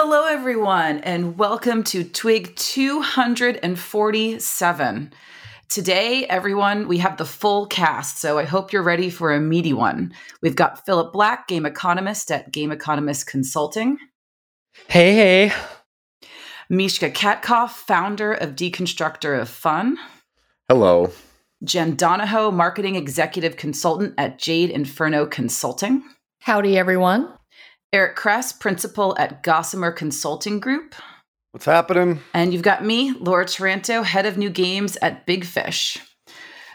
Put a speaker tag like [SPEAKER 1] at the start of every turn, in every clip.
[SPEAKER 1] Hello, everyone, and welcome to Twig 247. Today, everyone, we have the full cast, so I hope you're ready for a meaty one. We've got Philip Black, game economist at Game Economist Consulting.
[SPEAKER 2] Hey, hey.
[SPEAKER 1] Mishka Katkoff, founder of Deconstructor of Fun.
[SPEAKER 3] Hello.
[SPEAKER 1] Jen Donahoe, marketing executive consultant at Jade Inferno Consulting.
[SPEAKER 4] Howdy, everyone.
[SPEAKER 1] Eric Kress, principal at Gossamer Consulting Group.
[SPEAKER 5] What's happening?
[SPEAKER 1] And you've got me, Laura Taranto, head of new games at Big Fish.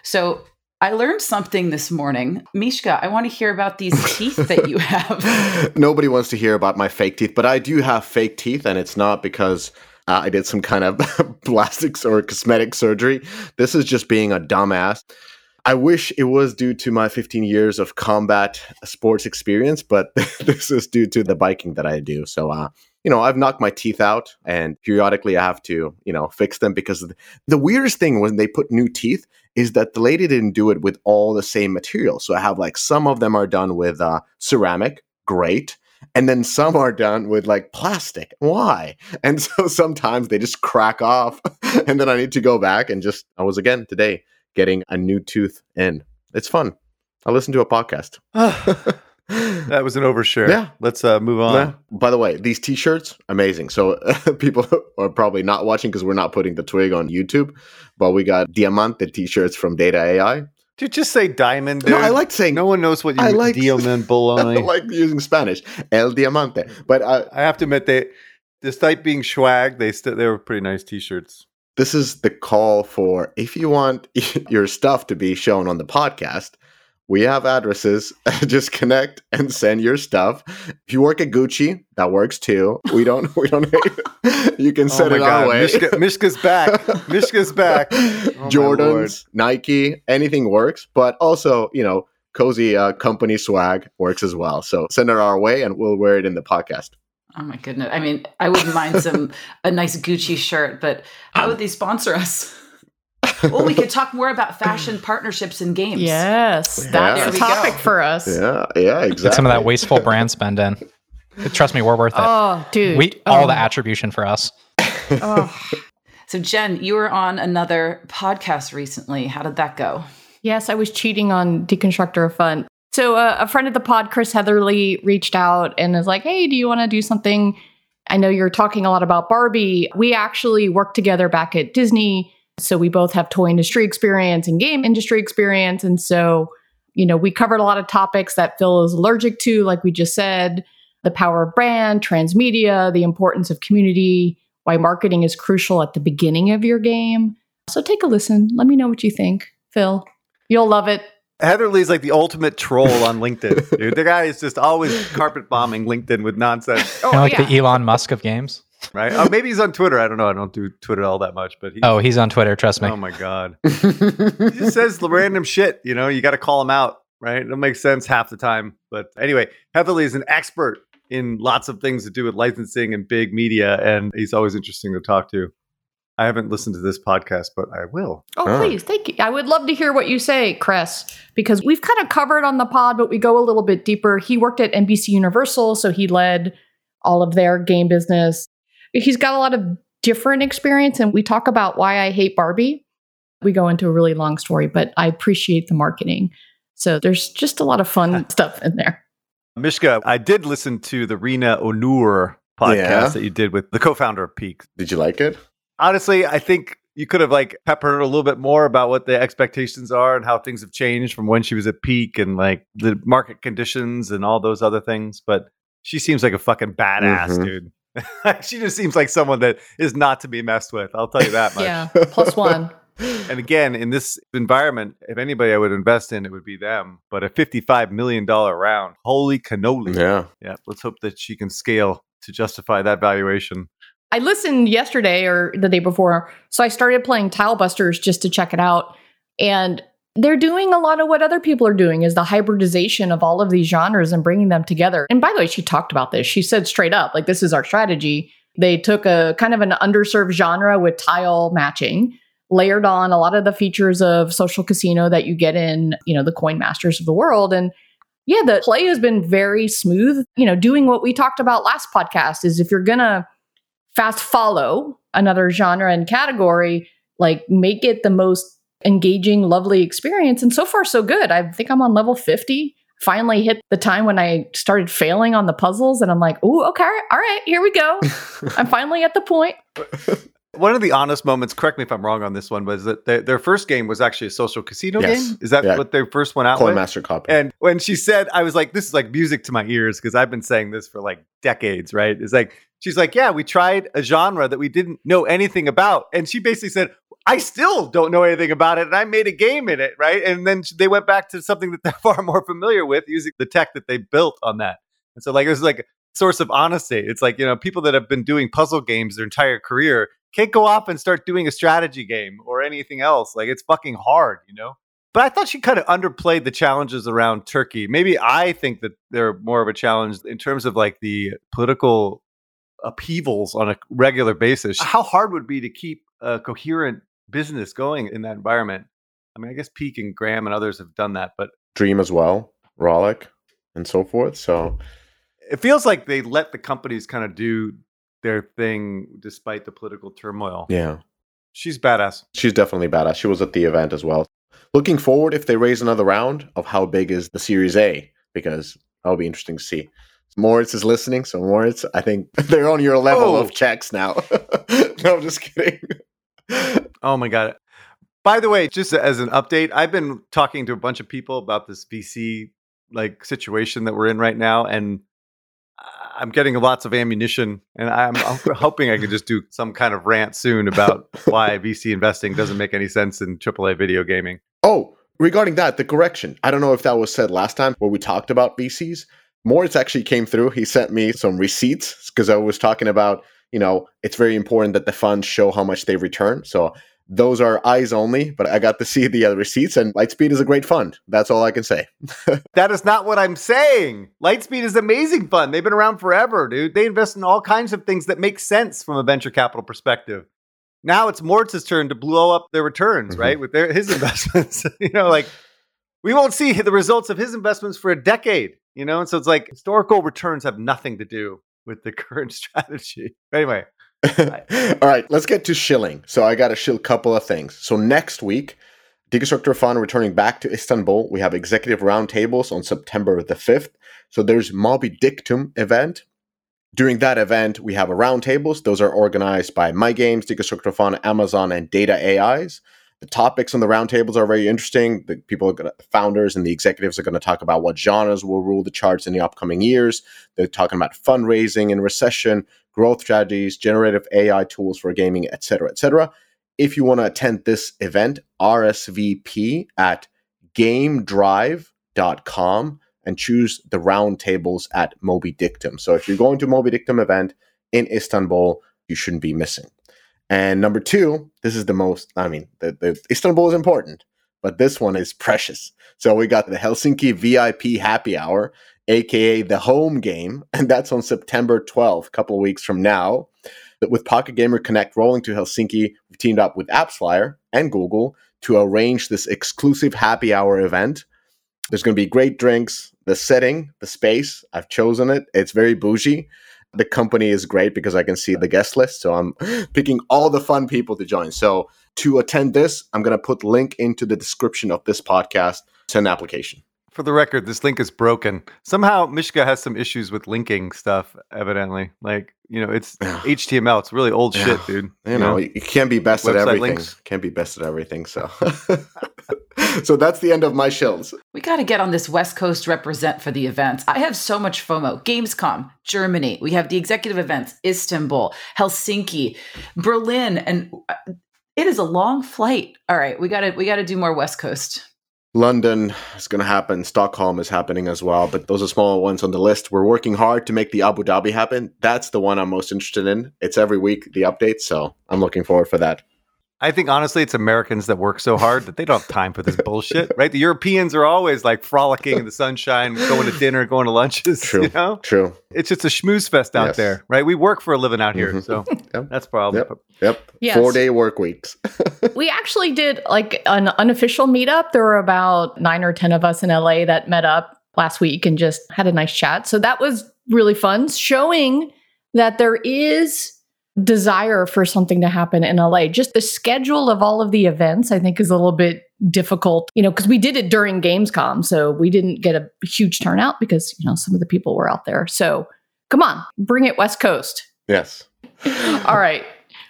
[SPEAKER 1] So I learned something this morning. Mishka, I want to hear about these teeth that you have.
[SPEAKER 3] Nobody wants to hear about my fake teeth, but I do have fake teeth, and it's not because uh, I did some kind of plastics or cosmetic surgery. This is just being a dumbass. I wish it was due to my 15 years of combat sports experience, but this is due to the biking that I do. So, uh, you know, I've knocked my teeth out, and periodically I have to, you know, fix them because the, weirdest thing when they put new teeth is that the lady didn't do it with all the same material. So I have like some of them are done with uh, ceramic, great. And then some are done with like plastic. Why? And so sometimes they just crack off. and then I need to go back and just, I was again today getting a new tooth in. It's fun. I listen to a podcast.
[SPEAKER 5] that was an overshare.
[SPEAKER 3] Yeah.
[SPEAKER 5] Let's uh, move on.
[SPEAKER 3] Yeah. By the way, these t-shirts, amazing. So people are probably not watching because we're not putting the twig on YouTube, but we got Diamante t-shirts from Data AI.
[SPEAKER 5] Dude, just say diamond. Dude.
[SPEAKER 3] No, I like saying.
[SPEAKER 5] No one knows what you
[SPEAKER 3] I like
[SPEAKER 5] diamond bologna.
[SPEAKER 3] I like using Spanish, El Diamante. But I,
[SPEAKER 5] I have to admit, they, despite being swag, they still they were pretty nice t-shirts.
[SPEAKER 3] This is the call for if you want your stuff to be shown on the podcast, we have addresses. Just connect and send your stuff. If you work at Gucci, that works too. We don't. We don't. You can send
[SPEAKER 5] oh
[SPEAKER 3] it
[SPEAKER 5] God.
[SPEAKER 3] our way.
[SPEAKER 5] Mishka, Mishka's back. Mishka's back.
[SPEAKER 3] Oh Jordans, Nike, anything works. But also, you know, cozy uh, company swag works as well. So send it our way, and we'll wear it in the podcast.
[SPEAKER 1] Oh my goodness! I mean, I wouldn't mind some a nice Gucci shirt, but how would they sponsor us? well, we could talk more about fashion partnerships in games.
[SPEAKER 4] Yes,
[SPEAKER 3] Yeah.
[SPEAKER 4] that's
[SPEAKER 1] There
[SPEAKER 4] a topic for us.
[SPEAKER 3] Yeah, yeah, exactly.
[SPEAKER 2] Get some of that wasteful brand spend in. Trust me, we're worth it.
[SPEAKER 4] Oh, dude.
[SPEAKER 2] we all
[SPEAKER 4] oh,
[SPEAKER 2] the attribution for us.
[SPEAKER 4] oh.
[SPEAKER 1] So, Jen, you were on another podcast recently. How did that go?
[SPEAKER 4] Yes, I was cheating on Deconstructor of Fun. So uh, a friend of the pod, Chris Heatherly, reached out and is like, "Hey, do you want to do something? I know you're talking a lot about Barbie. We actually worked together back at Disney, so we both have toy industry experience and game industry experience, and so you know we covered a lot of topics that Phil is allergic to, like we just said, the power of brand, transmedia, the importance of community, why marketing is crucial at the beginning of your game. So take a listen. Let me know what you think, Phil. You'll love it.
[SPEAKER 5] Heatherly's like the ultimate troll on LinkedIn, dude. The guy is just always carpet bombing LinkedIn with nonsense,
[SPEAKER 4] Oh,
[SPEAKER 2] kind of like
[SPEAKER 4] yeah.
[SPEAKER 2] the Elon Musk of games.
[SPEAKER 5] right? Oh, maybe he's on Twitter. I don't know. I don't do Twitter all that much, but he,
[SPEAKER 2] Oh, he's on Twitter. Trust me.
[SPEAKER 5] oh my god, he just says random shit. You know, you got to call him out, right? It'll make sense half the time. But anyway, Heatherly is an expert in lots of things to do with licensing and big media, and he's always interesting to talk to. I haven't listened to this podcast, but I will.
[SPEAKER 4] Oh,
[SPEAKER 3] Oh.
[SPEAKER 4] please. Thank you. I would love to hear what you say, Chris, because we've kind of covered on the pod, but we go a little bit deeper. He worked at NBC Universal, so he led all of their game business. He's got a lot of different experience, and we talk about why I hate Barbie. We go into a really long story, but I appreciate the marketing. So there's just a lot of fun stuff in there.
[SPEAKER 5] Mishka, I did listen to the Rena Onur podcast
[SPEAKER 3] Yeah.
[SPEAKER 5] that you did with the co-founder of Peak.
[SPEAKER 3] Did you like it?
[SPEAKER 5] Honestly, I think you could have like peppered a little bit more about what the expectations are and how things have changed from when she was at peak and like the market conditions and all those other things. But she seems like a fucking badass,
[SPEAKER 3] Mhm.
[SPEAKER 5] dude. she just seems like someone that is not to be messed with. I'll tell you that much.
[SPEAKER 4] Yeah, plus one.
[SPEAKER 5] And again, in this environment, if anybody I would invest in, it would be them. But a $55 million round, holy cannoli.
[SPEAKER 3] Yeah.
[SPEAKER 5] Yeah. Let's hope that she can scale to justify that valuation.
[SPEAKER 4] I listened yesterday or the day before. So I started playing Tile Busters just to check it out. And they're doing a lot of what other people are doing is the hybridization of all of these genres and bringing them together. And by the way, she talked about this. She said straight up, like, this is our strategy. They took a kind of an underserved genre with tile matching, layered on a lot of the features of social casino that you get in, you know, the coin masters of the world. And yeah, the play has been very smooth. You know, doing what we talked about last podcast is if you're gonna fast follow another genre and category, like make it the most engaging, lovely experience. And so far, so good. I think I'm on level 50. Finally hit the time when I started failing on the puzzles, and I'm like, oh, okay, all right, here we go. I'm finally at the point.
[SPEAKER 5] One of the honest moments, correct me if I'm wrong on this one, was that their, their first game was actually a social casino
[SPEAKER 3] Yes.
[SPEAKER 5] game. Is that
[SPEAKER 3] Yeah.
[SPEAKER 5] what their first one out
[SPEAKER 3] Coin
[SPEAKER 5] with?
[SPEAKER 3] Master copy.
[SPEAKER 5] And when she said, I was like, this is like music to my ears because I've been saying this for like decades, right? It's like, she's like, yeah, we tried a genre that we didn't know anything about. And she basically said, I still don't know anything about it. And I made a game in it, right? And then they went back to something that they're far more familiar with using the tech that they built on that. And so, like, it was like source of honesty. It's like, you know, people that have been doing puzzle games their entire career can't go off and start doing a strategy game or anything else. Like, it's fucking hard, you know? But I thought she kind of underplayed the challenges around Turkey. Maybe I think that they're more of a challenge in terms of like the political upheavals on a regular basis. How hard would it be to keep a coherent business going in that environment? I mean, I guess Peak and Gram and others have done that, but
[SPEAKER 3] Dream as well, Rollic, and so forth. So
[SPEAKER 5] it feels like they let the companies kind of do their thing despite the political turmoil.
[SPEAKER 3] yeah,
[SPEAKER 5] She's badass.
[SPEAKER 3] she's definitely badass. She was at the event as well. Looking forward if they raise another round of how big is the Series A because that'll be interesting to see. Moritz is listening, so Moritz, I think they're on your level
[SPEAKER 5] Oh.
[SPEAKER 3] of checks now. no, I'm just kidding.
[SPEAKER 5] Oh my god. By the way, just as an update, I've been talking to a bunch of people about this VC like situation that we're in right now and I'm getting lots of ammunition and I'm, hoping I can just do some kind of rant soon about why VC investing doesn't make any sense in AAA video gaming.
[SPEAKER 3] Oh, regarding that, the correction. I don't know if that was said last time where we talked about VCs. Moritz actually came through. He sent me some receipts because I was talking about, you know, it's very important that the funds show how much they return. So those are eyes only, but I got to see the other receipts, and Lightspeed is a great fund. That's all I can say.
[SPEAKER 5] That is not what I'm saying. Lightspeed is amazing fun. They've been around forever, dude. They invest in all kinds of things that make sense from a venture capital perspective. Now it's Moritz's turn to blow up their returns,
[SPEAKER 3] Mhm.
[SPEAKER 5] right? With their his investments. you know, like we won't see the results of his investments for a decade, you know? And so it's like historical returns have nothing to do with the current strategy. Anyway,
[SPEAKER 3] All right, let's get to shilling. So I got to shill a couple of things. So next week, Deconstructor Fund returning back to Istanbul. We have executive roundtables on September the 5th. So there's Mobidictum event. During that event, we have a roundtables. Those are organized by My Games, Deconstructor Fund, Amazon, and Data AIs. The topics on the roundtables are very interesting. The people, are gonna, founders, and the executives are going to talk about what genres will rule the charts in the upcoming years. They're talking about fundraising and recession, growth strategies, generative AI tools for gaming, etc., etc. If you want to attend this event, RSVP at gamedrive.com and choose the roundtables at Mobidictum. So if you're going to Mobidictum event in Istanbul, you shouldn't be missing. And number two, this is the most, I mean, the, the Istanbul is important, but this one is precious. So we got the Helsinki VIP happy hour, aka the home game, and that's on September 12th, a couple of weeks from now. With Pocket Gamer Connect rolling to Helsinki, we've teamed up with AppsFlyer and Google to arrange this exclusive happy hour event. There's going to be great drinks. The setting, the space, I've chosen it. It's very bougie. The company is great because I can see the guest list. So I'm picking all the fun people to join. So to attend this, I'm going to put link into the description of this podcast. Send application.
[SPEAKER 5] For the record, this link is broken. Somehow Mishka has some issues with linking stuff, evidently. Like, you know, it's HTML. It's really old
[SPEAKER 3] Yeah.
[SPEAKER 5] shit, dude.
[SPEAKER 3] You know, you can't be best at everything.
[SPEAKER 5] links.
[SPEAKER 3] Can't be best at everything. So, so that's the end of my shills.
[SPEAKER 1] We got to get on this West Coast represent for the events. I have so much FOMO. Gamescom, Germany. We have the executive events, Istanbul, Helsinki, Berlin, and uh, it is a long flight. All right, we got to we got to do more West Coast.
[SPEAKER 3] London is going to happen. Stockholm is happening as well, but those are smaller ones on the list. We're working hard to make the Abu Dhabi happen. That's the one I'm most interested in. It's every week the update, so I'm looking forward for that.
[SPEAKER 5] I think honestly, it's Americans that work so hard that they don't have time for this bullshit, right? The Europeans are always like frolicking in the sunshine, going to dinner, going to lunches.
[SPEAKER 3] True.
[SPEAKER 5] You know,
[SPEAKER 3] True.
[SPEAKER 5] it's just a schmooze fest out
[SPEAKER 3] Yes.
[SPEAKER 5] there, right? We work for a living out here,
[SPEAKER 3] Mhm.
[SPEAKER 5] so
[SPEAKER 3] Yep.
[SPEAKER 5] that's probably.
[SPEAKER 3] Yep. Yep.
[SPEAKER 4] Yes.
[SPEAKER 3] Four day work weeks.
[SPEAKER 4] We actually did like an unofficial meetup. There were about nine or 10 of us in LA that met up last week and just had a nice chat. So that was really fun, showing that there is desire for something to happen in LA. Just the schedule of all of the events, I think, is a little bit difficult, you know, because we did it during Gamescom. So we didn't get a huge turnout because, you know, some of the people were out there. So come on, bring it West Coast.
[SPEAKER 3] Yes.
[SPEAKER 4] All right.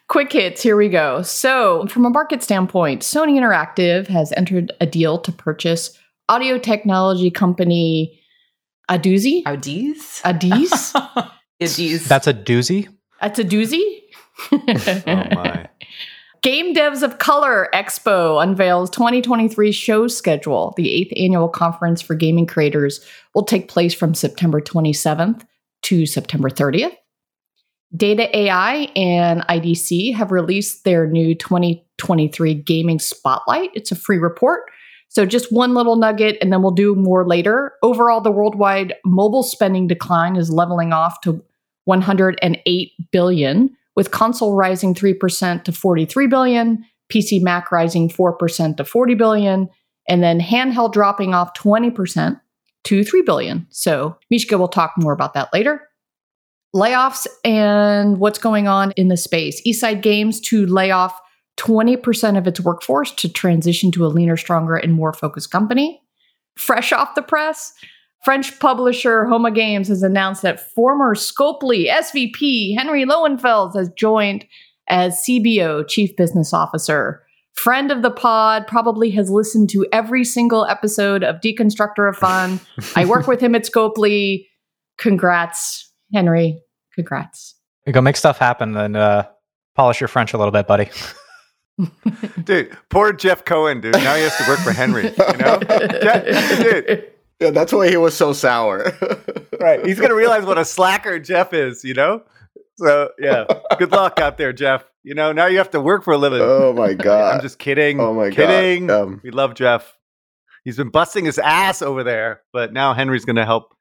[SPEAKER 4] Quick hits, here we go. So, from a market standpoint, Sony Interactive has entered a deal to purchase audio technology company Audeze.
[SPEAKER 1] Audies?
[SPEAKER 4] Adiz?
[SPEAKER 1] Audies.
[SPEAKER 2] That's a doozy.
[SPEAKER 4] That's a doozy.
[SPEAKER 5] Oh my.
[SPEAKER 4] Game Devs of Color Expo unveils 2023 show schedule. The eighth annual conference for gaming creators will take place from September 27th to September 30th. Data AI and IDC have released their new 2023 Gaming Spotlight. It's a free report. So, just one little nugget, and then we'll do more later. Overall, the worldwide mobile spending decline is leveling off to 108 billion, with console rising 3% to 43 billion, PC Mac rising 4% to 40 billion, and then handheld dropping off 20% to 3 billion. So, Mishka will talk more about that later. Layoffs and what's going on in the space. Eastside Games to lay off 20% of its workforce to transition to a leaner, stronger, and more focused company. Fresh off the press, French publisher Homa Games has announced that former Scopely SVP Henry Lowenfels has joined as CBO, Chief Business Officer. Friend of the pod, probably has listened to every single episode of Deconstructor of Fun. I work with him at Scopely. Congrats, Henry. Congrats.
[SPEAKER 2] You go make stuff happen and uh, polish your French a little bit, buddy.
[SPEAKER 5] Dude, poor Jeff Cohen, dude. Now he has to work for Henry. You know? Je- dude,
[SPEAKER 3] Yeah, that's why he was so sour.
[SPEAKER 5] right. He's gonna realize what a slacker Jeff is, you know? So yeah. Good luck out there, Jeff. You know, now you have to work for a living.
[SPEAKER 3] oh my god.
[SPEAKER 5] I'm just kidding.
[SPEAKER 3] Oh my God.
[SPEAKER 5] kidding.
[SPEAKER 3] Um,
[SPEAKER 5] we love Jeff. He's been busting his ass over there, but now Henry's gonna help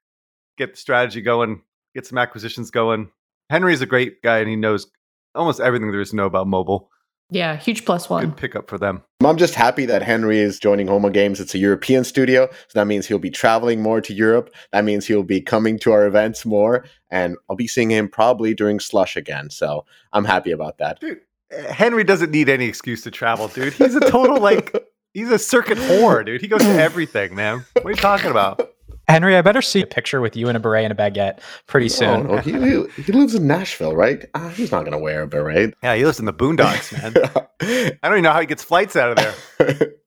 [SPEAKER 5] get the strategy going, get some acquisitions going. Henry's a great guy and he knows almost everything there is to know about mobile.
[SPEAKER 4] Yeah, huge plus one.
[SPEAKER 5] Good pickup for them.
[SPEAKER 3] I'm just happy that Henry is joining Homa Games. It's a European studio, so that means he'll be traveling more to Europe. That means he'll be coming to our events more, and I'll be seeing him probably during Slush again. So I'm happy about that.
[SPEAKER 5] Dude, uh, Henry doesn't need any excuse to travel, dude. He's a total like he's a circuit whore, dude. He goes to everything, man. What are you talking about?
[SPEAKER 2] Henry, I better see a picture with you in a beret and a baguette pretty
[SPEAKER 3] Oh,
[SPEAKER 2] soon.
[SPEAKER 3] no, he, he, he lives in Nashville, right? Uh, he's not going to wear a beret.
[SPEAKER 5] Yeah, he lives in the boondocks, man. I don't even know how he gets flights out of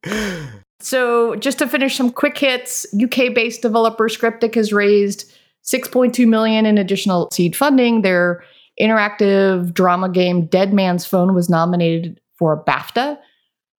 [SPEAKER 5] there.
[SPEAKER 4] So, just to finish some quick hits, UK-based developer Scriptic has raised 6.2 million in additional seed funding. Their interactive drama game Dead Man's Phone was nominated for a BAFTA.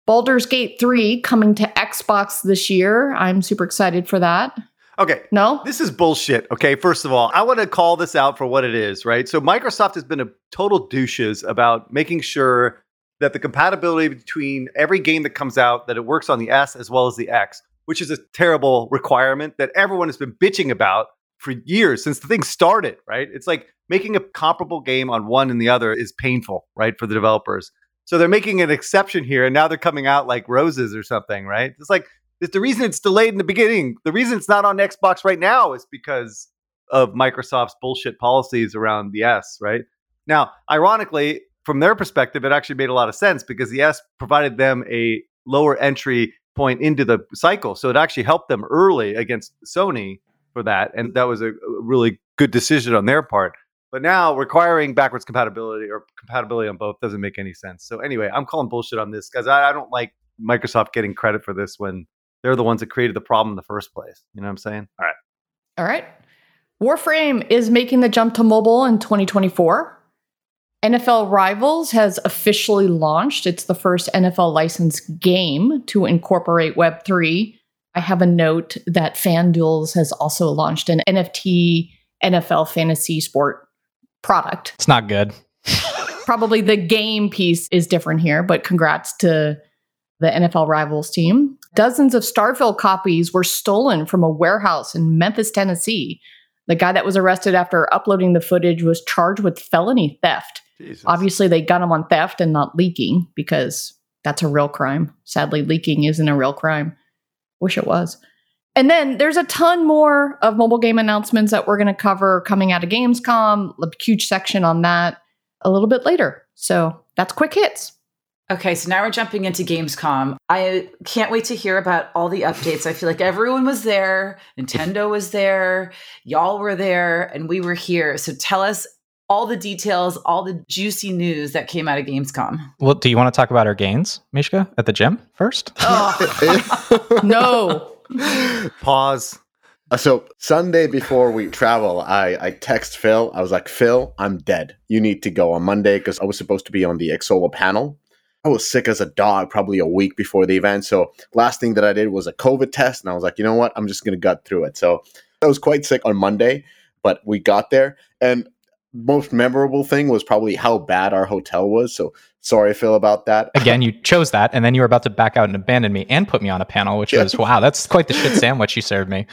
[SPEAKER 4] Baldur's Gate 3 coming to Xbox this year. I'm super excited for that.
[SPEAKER 5] Okay,
[SPEAKER 4] No?
[SPEAKER 5] This is bullshit. Okay, first of all, I want to call this out for what it is, right? So Microsoft has been a total douches about making sure that the compatibility between every game that comes out that it works on the S as well as the X, which is a terrible requirement that everyone has been bitching about for years since the thing started, right? It's like making a comparable game on one and the other is painful, right, for the developers. So they're making an exception here and now they're coming out like roses or something, right? It's like the reason it's delayed in the beginning. The reason it's not on Xbox right now is because of Microsoft's bullshit policies around the S, right? Now, ironically, from their perspective, it actually made a lot of sense because the S provided them a lower entry point into the cycle. So it actually helped them early against Sony for that. And that was a, really good decision on their part. But now requiring backwards compatibility or compatibility on both doesn't make any sense. So anyway, I'm calling bullshit on this because I, I don't like Microsoft getting credit for this when they're the ones that created the problem in the first place. You know what I'm saying? All right.
[SPEAKER 4] All right. Warframe is making the jump to mobile in 2024. NFL Rivals has officially launched. It's the first NFL licensed game to incorporate Web3. I have a note that FanDuels has also launched an NFT NFL fantasy sport product.
[SPEAKER 2] It's not good.
[SPEAKER 4] Probably the game piece is different here, but congrats to the NFL Rivals team. Dozens of Starfield copies were stolen from a warehouse in Memphis, Tennessee. The guy that was arrested after uploading the footage was charged with felony theft.
[SPEAKER 5] Jesus.
[SPEAKER 4] Obviously, they got him on theft and not leaking because that's a real crime. Sadly, leaking isn't a real crime. Wish it was. And then there's a ton more of mobile game announcements that we're going to cover coming out of Gamescom, a huge section on that a little bit later. So that's quick hits.
[SPEAKER 1] Okay, so now we're jumping into Gamescom. I can't wait to hear about all the updates. I feel like everyone was there, Nintendo was there, y'all were there, and we were here. So tell us all the details, all the juicy news that came out of Gamescom.
[SPEAKER 2] Well, do you want to talk about our gains, Mishka, at the gym first?
[SPEAKER 4] Oh, no.
[SPEAKER 5] Pause.
[SPEAKER 3] Uh, So Sunday before we travel, I, I text Phil. I was like, Phil, I'm dead. You need to go on Monday because I was supposed to be on the Xsolla panel. I was sick as a dog probably a week before the event. So last thing that I did was a COVID test, and I was like, you know what? I'm just gonna gut through it. So I was quite sick on Monday, but we got there, and most memorable thing was probably how bad our hotel was. So sorry, Phil, about that.
[SPEAKER 2] Again, you chose that, and then you were about to back out and abandon me and put me on a panel, which
[SPEAKER 3] Yeah.
[SPEAKER 2] was wow, that's quite the shit sandwich you served me.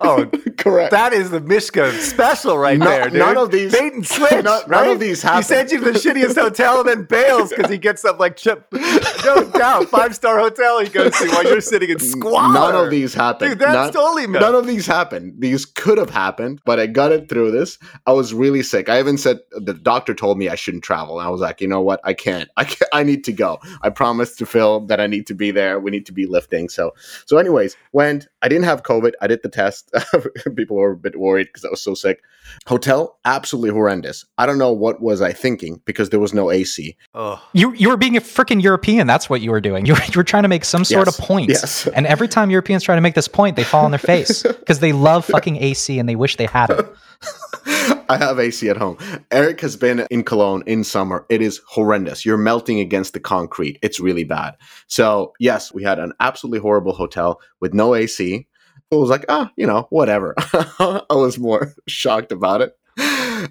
[SPEAKER 5] Oh,
[SPEAKER 3] Correct.
[SPEAKER 5] that is the Mishka special right
[SPEAKER 3] No-
[SPEAKER 5] there, dude.
[SPEAKER 3] none of these-
[SPEAKER 5] bait and switch.
[SPEAKER 3] none-
[SPEAKER 5] right?
[SPEAKER 3] none of these
[SPEAKER 5] He
[SPEAKER 3] happen.
[SPEAKER 5] sends you to the shittiest hotel and then bails because he gets up like chip. No doubt, five star hotel he goes to while you're sitting in squalor.
[SPEAKER 3] None of these happened.
[SPEAKER 5] dude. That's
[SPEAKER 3] None-
[SPEAKER 5] totally me.
[SPEAKER 3] None of these happened. These could have happened, but I got it through this. I was really sick. I even said the doctor told me I shouldn't travel. And I was like, you know what? I can't. I can't. I need to go. I promised to Phil that I need to be there. We need to be lifting. So, so anyways, went. I didn't have COVID. I did the test. People were a bit worried because I was so sick. Hotel absolutely horrendous. I don't know what was I thinking because there was no AC.
[SPEAKER 5] Oh,
[SPEAKER 2] You you were being a freaking European. That's what you were doing. You were, you were trying to make some sort
[SPEAKER 3] Yes.
[SPEAKER 2] of point.
[SPEAKER 3] Yes.
[SPEAKER 2] And every time Europeans try to make this point, they fall on their face because they love fucking AC and they wish they had it.
[SPEAKER 3] I have AC at home. Eric has been in Cologne in summer. It is horrendous. You're melting against the concrete. It's really bad. So, yes, we had an absolutely horrible hotel with no AC. It was like, ah, you know, whatever. I was more shocked about it.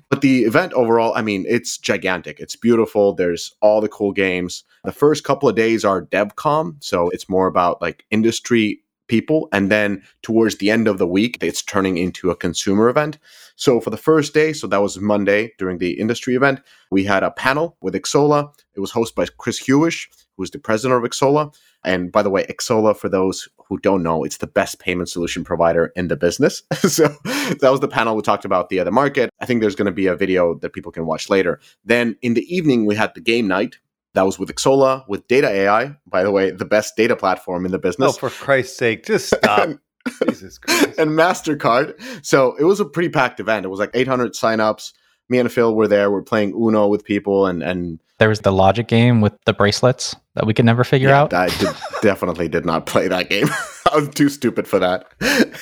[SPEAKER 3] But the event overall, I mean, it's gigantic. It's beautiful. There's all the cool games. The first couple of days are DevCom. So it's more about like industry people. And then towards the end of the week, it's turning into a consumer event. So for the first day, so that was Monday during the industry event, we had a panel with Xsolla. It was hosted by Chris Hewish, who is the president of Xsolla. And by the way, Xsolla, for those who don't know, it's the best payment solution provider in the business. so that was the panel we talked about the other market. I think there's going to be a video that people can watch later. Then in the evening, we had the game night. That was with Xsolla, with Data AI, by the way, the best data platform in the business.
[SPEAKER 5] no, for Christ's sake, just stop. Jesus Christ.
[SPEAKER 3] and MasterCard. So it was a pretty packed event. It was like 800 signups. Me and Phil were there. We're playing Uno with people, and and
[SPEAKER 2] There was the logic game with the bracelets that we could never figure
[SPEAKER 3] yeah,
[SPEAKER 2] out.
[SPEAKER 3] I did, definitely did not play that game. I was too stupid for that.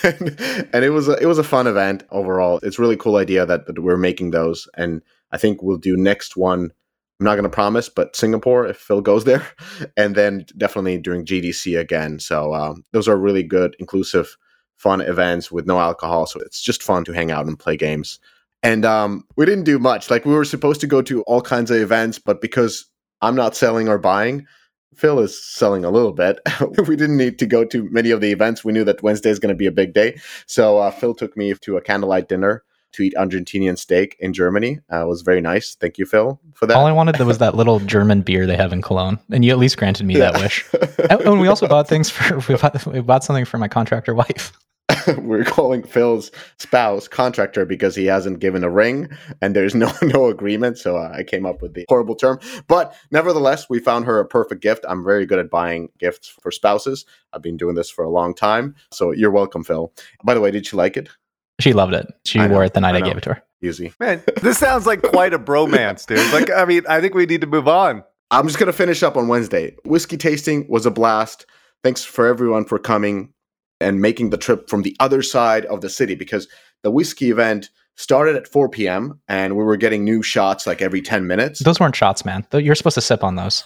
[SPEAKER 3] and, and it was a, it was a fun event overall. It's a really cool idea that, that we're making those, and I think we'll do next one. I'm not going to promise, but Singapore if Phil goes there, and then definitely during GDC again. So um, those are really good, inclusive, fun events with no alcohol. So it's just fun to hang out and play games. And um, we didn't do much. Like we were supposed to go to all kinds of events, but because I'm not selling or buying, Phil is selling a little bit. we didn't need to go to many of the events. We knew that Wednesday is going to be a big day. So uh, Phil took me to a candlelight dinner to eat Argentinian steak in Germany. Uh, it was very nice. Thank you, Phil, for that.
[SPEAKER 2] All I wanted was that little German beer they have in Cologne, and you at least granted me that wish. And, and we also bought things for we bought, we bought something for my contractor wife.
[SPEAKER 3] We're calling Phil's spouse contractor because he hasn't given a ring and there's no no agreement. So uh, I came up with the horrible term. But nevertheless, we found her a perfect gift. I'm very good at buying gifts for spouses. I've been doing this for a long time. So you're welcome, Phil. By the way, did she like it?
[SPEAKER 2] She loved it. She
[SPEAKER 3] know,
[SPEAKER 2] wore it the night
[SPEAKER 3] I
[SPEAKER 2] I, gave it to her.
[SPEAKER 3] Easy.
[SPEAKER 5] Man, this sounds like quite a bromance, dude. Like, I mean, I think we need to move on.
[SPEAKER 3] I'm just going to finish up on Wednesday. Whiskey tasting was a blast. Thanks for everyone for coming and making the trip from the other side of the city because the whiskey event started at 4 p.m. and we were getting new shots like every 10 minutes.
[SPEAKER 2] Those weren't shots, man. Th- You're supposed to sip on those.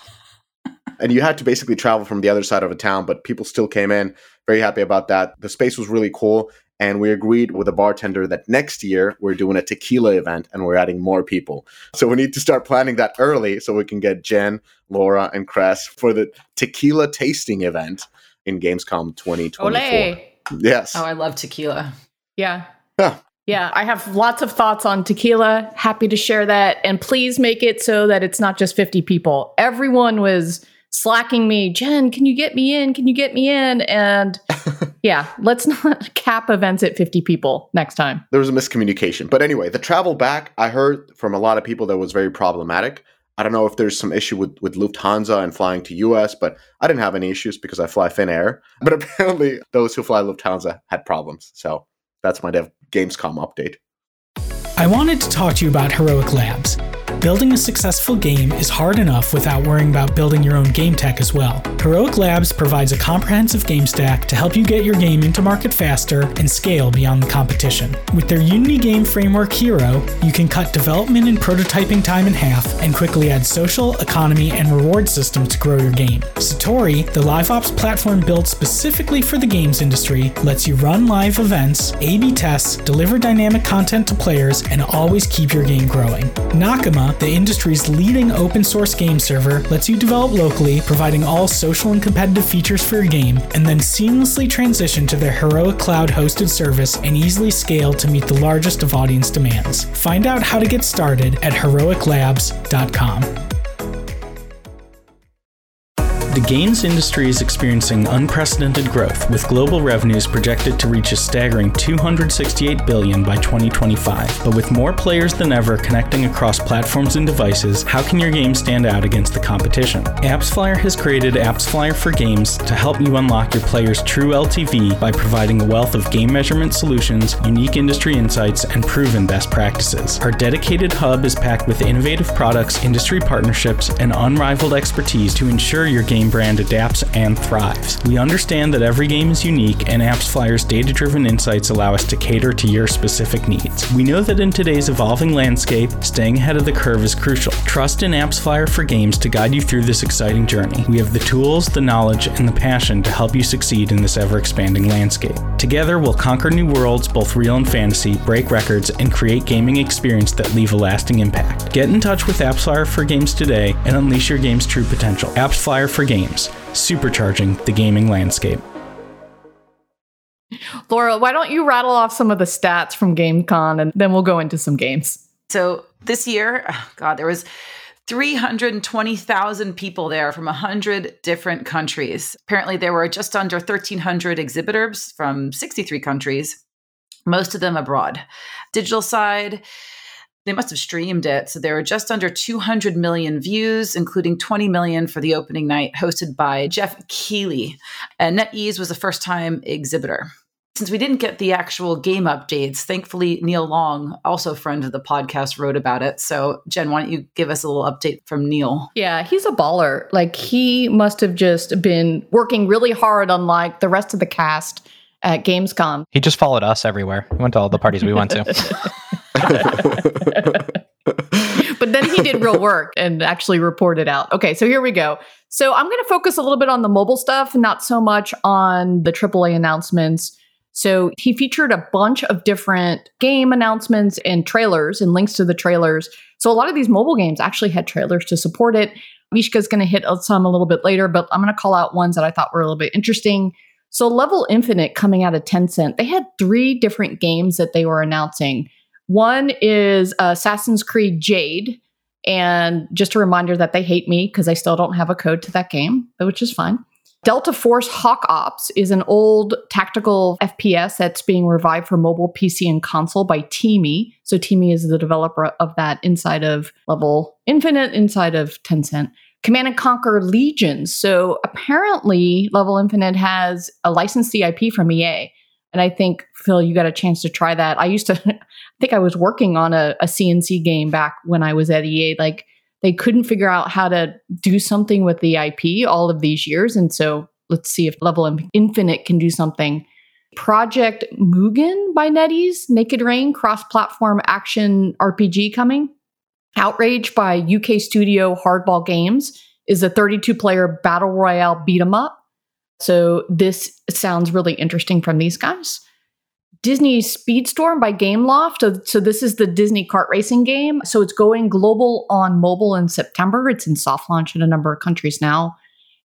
[SPEAKER 3] and you had to basically travel from the other side of a town, but people still came in. Very happy about that. The space was really cool. And we agreed with the bartender that next year we're doing a tequila event and we're adding more people. So we need to start planning that early so we can get Jen, Laura, and Kress for the tequila tasting event in Gamescom 2024.
[SPEAKER 4] Ole.
[SPEAKER 3] Yes.
[SPEAKER 1] Oh, I love tequila.
[SPEAKER 4] Yeah.
[SPEAKER 3] Yeah.
[SPEAKER 4] Yeah, I have lots of thoughts on tequila. Happy to share that. And please make it so that it's not just 50 people. Everyone was slacking me, Jen, can you get me in? Can you get me in? And yeah, let's not cap events at 50 people next time.
[SPEAKER 3] There was a miscommunication. But anyway, the travel back, I heard from a lot of people that was very problematic. I don't know if there's some issue with, with Lufthansa and flying to US, but I didn't have any issues because I fly Finnair. But apparently, those who fly Lufthansa had problems. So that's my Dev Gamescom update.
[SPEAKER 6] I wanted to talk to you about Heroic Labs. Building a successful game is hard enough without worrying about building your own game tech as well. Heroic Labs provides a comprehensive game stack to help you get your game into market faster and scale beyond the competition. With their Unity game framework Hero, you can cut development and prototyping time in half and quickly add social, economy, and reward systems to grow your game. Satori, the live ops platform built specifically for the games industry, lets you run live events, A B tests, deliver dynamic content to players, and always keep your game growing. Nakama, the industry's leading open source game server, lets you develop locally, providing all social and competitive features for your game, and then seamlessly transition to their Heroic Cloud hosted service and easily scale to meet the largest of audience demands. Find out how to get started at heroiclabs.com. The games industry is experiencing unprecedented growth, with global revenues projected to reach a staggering 268 billion by 2025. But with more players than ever connecting across platforms and devices, how can your game stand out against the competition? AppsFlyer has created AppsFlyer for Games to help you unlock your players' true LTV by providing a wealth of game measurement solutions, unique industry insights, and proven best practices. Our dedicated hub is packed with innovative products, industry partnerships, and unrivaled expertise to ensure your game brand adapts and thrives. We understand that every game is unique, and AppsFlyer's data driven insights allow us to cater to your specific needs. We know that in today's evolving landscape, staying ahead of the curve is crucial. Trust in AppsFlyer for Games to guide you through this exciting journey. We have the tools, the knowledge, and the passion to help you succeed in this ever expanding landscape. Together, we'll conquer new worlds, both real and fantasy, break records, and create gaming experience that leave a lasting impact. Get in touch with AppsFlyer for Games today and unleash your game's true potential. AppsFlyer for Games games, supercharging the gaming landscape.
[SPEAKER 4] Laura, why don't you rattle off some of the stats from Gamescom and then we'll go into some games.
[SPEAKER 1] So this year, oh God, there was 320,000 people there from 100 different countries. Apparently, there were just under 1,300 exhibitors from 63 countries, most of them abroad. Digital side, they must have streamed it. So there were just under 200 million views, including 20 million for the opening night, hosted by Geoff Keighley. And NetEase was a first time exhibitor. Since we didn't get the actual game updates, thankfully, Neil Long, also a friend of the podcast, wrote about it. So, Jen, why don't you give us a little update from Neil?
[SPEAKER 4] Yeah, he's a baller. Like, he must have just been working really hard, unlike the rest of the cast at Gamescom.
[SPEAKER 2] He just followed us everywhere. He went to all the parties we went to.
[SPEAKER 4] but then he did real work and actually reported out. Okay, so here we go. So I'm going to focus a little bit on the mobile stuff, not so much on the AAA announcements. So he featured a bunch of different game announcements and trailers and links to the trailers. So a lot of these mobile games actually had trailers to support it. Mishka's going to hit some a little bit later, but I'm going to call out ones that I thought were a little bit interesting. So Level Infinite coming out of Tencent, they had three different games that they were announcing. One is uh, Assassin's Creed Jade. And just a reminder that they hate me because I still don't have a code to that game, which is fine. Delta Force Hawk Ops is an old tactical FPS that's being revived for mobile, PC, and console by TiMi. So TiMi is the developer of that inside of Level Infinite, inside of Tencent. Command and Conquer Legions. So apparently, Level Infinite has a licensed IP from EA. And I think, Phil, you got a chance to try that. I used to, I think I was working on a, a CNC game back when I was at EA. Like they couldn't figure out how to do something with the IP all of these years. And so let's see if Level Infinite can do something. Project Mugen by NetEase, Naked Rain, cross platform action RPG coming. Outrage by UK studio Hardball Games is a 32 player battle royale beat 'em up. So this sounds really interesting from these guys. Disney Speedstorm by Gameloft. So this is the Disney kart racing game. So it's going global on mobile in September. It's in soft launch in a number of countries now.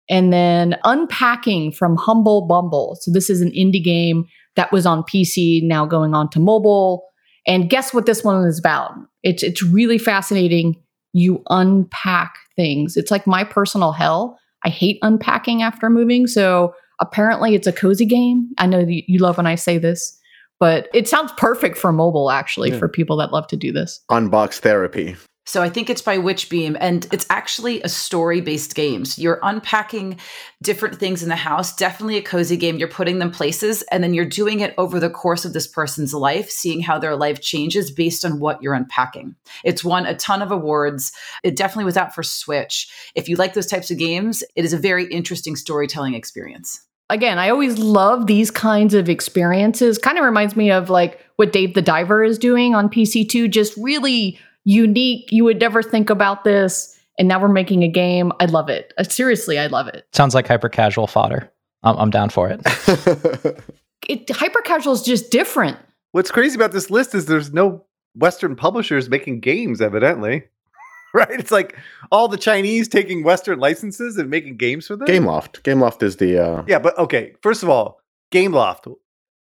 [SPEAKER 4] And then Unpacking from Humble Bumble. So this is an indie game that was on PC, now going on to mobile. And guess what this one is about? It's it's really fascinating. You unpack things. It's like my personal hell I hate unpacking after moving. So apparently it's a cozy game. I know you love when I say this, but it sounds perfect for mobile actually
[SPEAKER 3] Yeah.
[SPEAKER 4] for people that love to do this.
[SPEAKER 3] Unbox therapy.
[SPEAKER 1] So I think it's by Witch Beam, and it's actually a story-based game. So you're unpacking different things in the house. Definitely a cozy game. You're putting them places, and then you're doing it over the course of this person's life, seeing how their life changes based on what you're unpacking. It's won a ton of awards. It definitely was out for Switch. If you like those types of games, it is a very interesting storytelling experience.
[SPEAKER 4] Again, I always love these kinds of experiences. Kind of reminds me of like what Dave the Diver is doing on PC2, just really unique. You would never think about this. And now we're making a game. I love it. Uh, seriously, I love it.
[SPEAKER 2] Sounds like hyper casual fodder. I'm, I'm down for it.
[SPEAKER 4] it hyper casual is just different.
[SPEAKER 5] What's crazy about this list is there's no Western publishers making games, evidently. right? It's like all the Chinese taking Western licenses and making games for them.
[SPEAKER 3] Gameloft. Gameloft is the uh,
[SPEAKER 5] Yeah, but okay. First of all, Gameloft.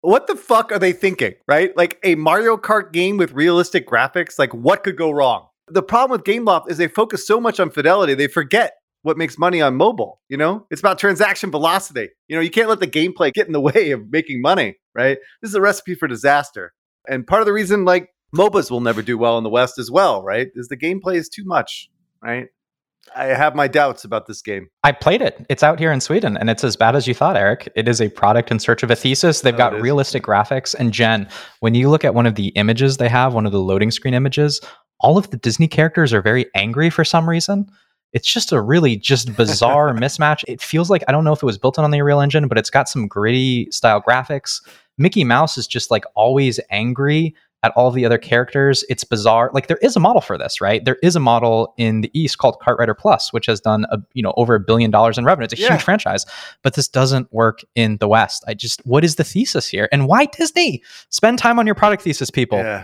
[SPEAKER 5] What the fuck are they thinking? Right? Like a Mario Kart game with realistic graphics. Like what could go wrong? The problem with Gameloft is they focus so much on fidelity, they forget what makes money on mobile. You know, it's about transaction velocity. You know, you can't let the gameplay get in the way of making money. Right? This is a recipe for disaster. And part of the reason, like MOBAs will never do well in the West as well, right? Is the gameplay is too much, right? I have my doubts about this game.
[SPEAKER 2] I played it. It's out here in Sweden, and it's as bad as you thought, Eric. It is a product in search of a thesis. They've
[SPEAKER 5] Oh,
[SPEAKER 2] got realistic graphics. And Jen, when you look at one of the images they have, one of the loading screen images, all of the Disney characters are very angry for some reason. It's just a really just bizarre mismatch. It feels like I don't know if it was built on the Unreal Engine, but it's got some gritty style graphics. Mickey Mouse is just like always angry at all the other characters. It's bizarre. Like there is a model for this, right? There is a model in the East called KartRider Plus, which has done a you know over a billion dollars in revenue. It's a
[SPEAKER 5] Yeah.
[SPEAKER 2] huge franchise, but this doesn't work in the West. I just what is the thesis here, and why Disney? Spend time on your product thesis, people.
[SPEAKER 5] Yeah.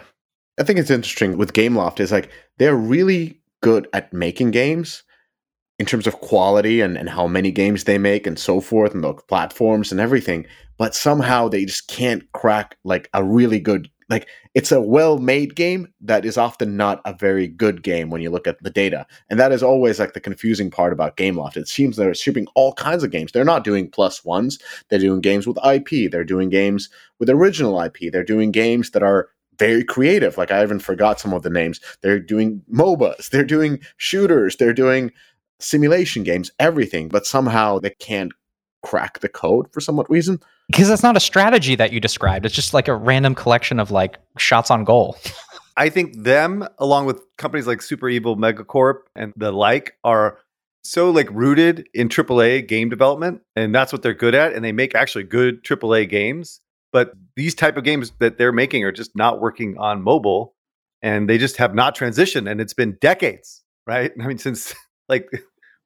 [SPEAKER 3] I think it's interesting with Gameloft is like they're really good at making games in terms of quality and, and how many games they make and so forth and the platforms and everything. But somehow they just can't crack like a really good like it's a well-made game that is often not a very good game when you look at the data. And that is always like the confusing part about Gameloft. It seems they're shipping all kinds of games. They're not doing plus ones. They're doing games with IP. They're doing games with original IP. They're doing games that are very creative. Like I even forgot some of the names. They're doing MOBAs, they're doing shooters, they're doing simulation games, everything, but somehow they can't crack the code for some reason.
[SPEAKER 2] Because that's not a strategy that you described. It's just like a random collection of like shots on goal.
[SPEAKER 5] I think them, along with companies like Super Evil Megacorp and the like, are so like rooted in AAA game development, and that's what they're good at. And they make actually good AAA games. But these type of games that they're making are just not working on mobile, and they just have not transitioned. And it's been decades, right? I mean, since like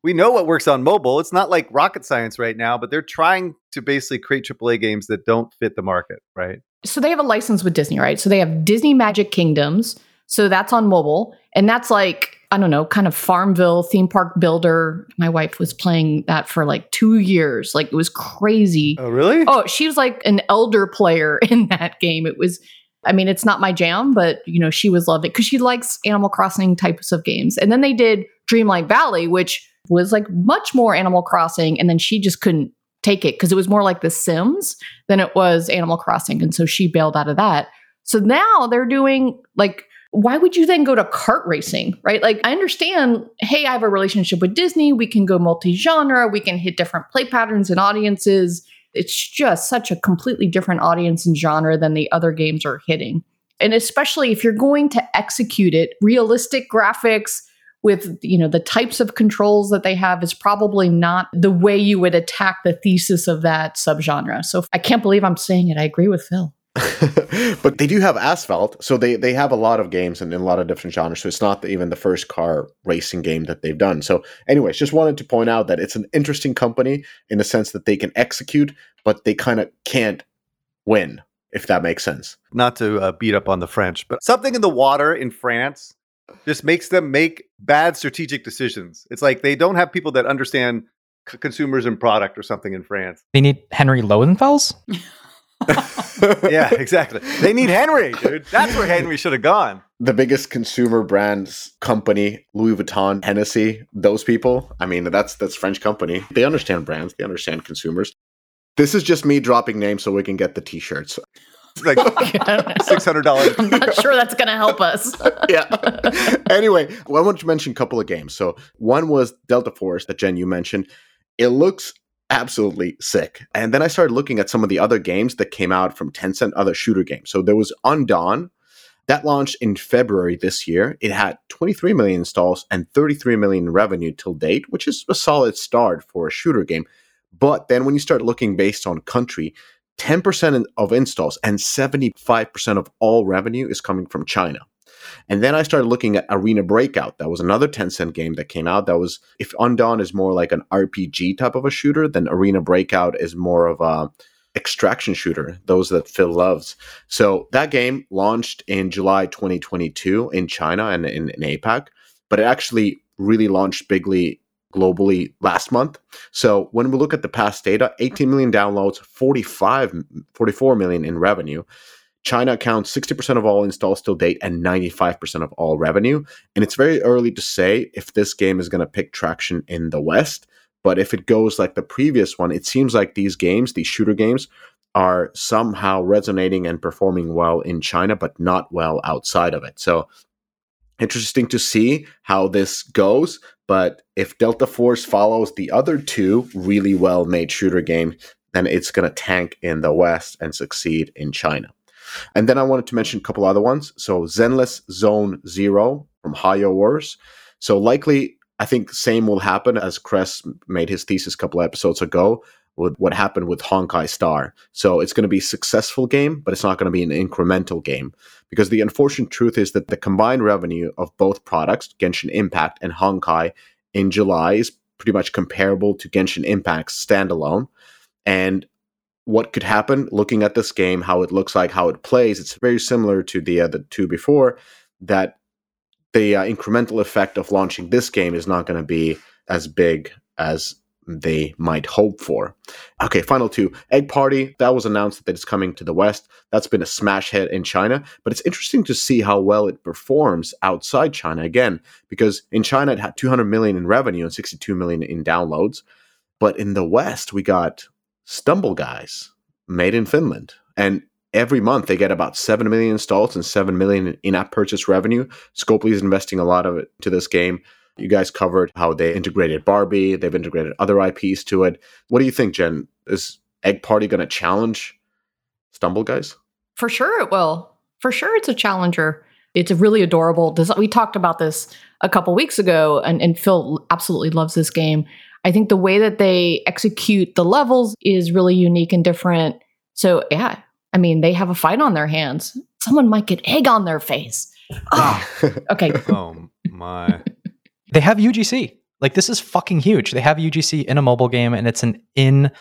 [SPEAKER 5] we know what works on mobile. It's not like rocket science right now, but they're trying to basically create AAA games that don't fit the market, right?
[SPEAKER 4] so they have a license with Disney, right? So they have Disney Magic Kingdoms. So that's on mobile. And that's like, I don't know, kind of Farmville theme park builder. My wife was playing that for like two years. Like it was crazy.
[SPEAKER 5] Oh, really?
[SPEAKER 4] Oh, she was like an elder player in that game. It was, I mean, it's not my jam, but you know, she was loving it because she likes Animal Crossing types of games. And then they did Dreamlight Valley, which was like much more Animal Crossing. And then she just couldn't take it because it was more like The Sims than it was Animal Crossing. And so she bailed out of that. So now they're doing like, why would you then go to kart racing, right? Like, I understand, hey, I have a relationship with Disney. We can go multi genre, we can hit different play patterns and audiences. It's just such a completely different audience and genre than the other games are hitting. And especially if you're going to execute it, realistic graphics with you know the types of controls that they have is probably not the way you would attack the thesis of that subgenre. So I can't believe I'm saying it. I agree with Phil.
[SPEAKER 3] but they do have asphalt so they they have a lot of games and in a lot of different genres so it's not the, even the first car racing game that they've done so anyways just wanted to point out that it's an interesting company in the sense that they can execute but they kind of can't win if that makes sense
[SPEAKER 5] not to uh, beat up on the French, but something in the water in France just makes them make bad strategic decisions. It's like they don't have people that understand c- consumers and product or something in France.
[SPEAKER 2] They need Henry Lowenfels.
[SPEAKER 5] yeah, exactly. They need Henry, dude. That's where Henry should have gone.
[SPEAKER 3] the biggest consumer brands company, Louis Vuitton, Hennessy, those people. I mean, that's that's French company. They understand brands, they understand consumers. This is just me dropping names so we can get the t-shirts.
[SPEAKER 5] Like six hundred dollars.
[SPEAKER 4] I'm not sure that's going to help us.
[SPEAKER 3] yeah. anyway, I want to mention a couple of games. So one was Delta Force that Jen you mentioned. It looks absolutely sick. And then I started looking at some of the other games that came out from Tencent, other shooter games. So there was Undawn that launched in February this year. It had 23 million installs and 33 million revenue till date, which is a solid start for a shooter game. But then when you start looking based on country, 10% of installs and 75% of all revenue is coming from China. And then I started looking at Arena Breakout. That was another Tencent game that came out. That was, if Undawn is more like an RPG type of a shooter, then Arena Breakout is more of a extraction shooter, those that Phil loves. So that game launched in July 2022 in China and in, in APAC, but it actually really launched bigly globally last month. So when we look at the past data, 18 million downloads, 45, 44 million in revenue. China accounts 60% of all installs till date and 95% of all revenue. And it's very early to say if this game is going to pick traction in the West. But if it goes like the previous one, it seems like these games, these shooter games, are somehow resonating and performing well in China, but not well outside of it. So interesting to see how this goes. But if Delta Force follows the other two really well made shooter games, then it's going to tank in the West and succeed in China. And then I wanted to mention a couple other ones. So Zenless Zone Zero from HoYoverse. So likely, I think same will happen as Kress made his thesis a couple episodes ago with what happened with Honkai Star. So it's going to be a successful game, but it's not going to be an incremental game because the unfortunate truth is that the combined revenue of both products, Genshin Impact and Honkai, in July is pretty much comparable to Genshin Impact's standalone. And what could happen looking at this game, how it looks like, how it plays, it's very similar to the uh, the two before. That the uh, incremental effect of launching this game is not going to be as big as they might hope for. Okay, final two. Egg Party, that was announced that it's coming to the West. That's been a smash hit in China, but it's interesting to see how well it performs outside China again, because in China it had 200 million in revenue and 62 million in downloads. But in the West, we got Stumble Guys, made in Finland. And every month they get about 7 million installs and 7 million in app purchase revenue. Scopely is investing a lot of it to this game. You guys covered how they integrated Barbie, they've integrated other IPs to it. What do you think, Jen? Is Egg Party going to challenge Stumble Guys?
[SPEAKER 4] For sure it will. For sure it's a challenger. It's a really adorable design. We talked about this a couple weeks ago, and, and Phil absolutely loves this game. I think the way that they execute the levels is really unique and different. So, yeah, I mean, they have a fight on their hands. Someone might get egg on their face. Oh, okay.
[SPEAKER 5] Oh my.
[SPEAKER 2] They have UGC. Like this is fucking huge. They have UGC in a mobile game and it's an in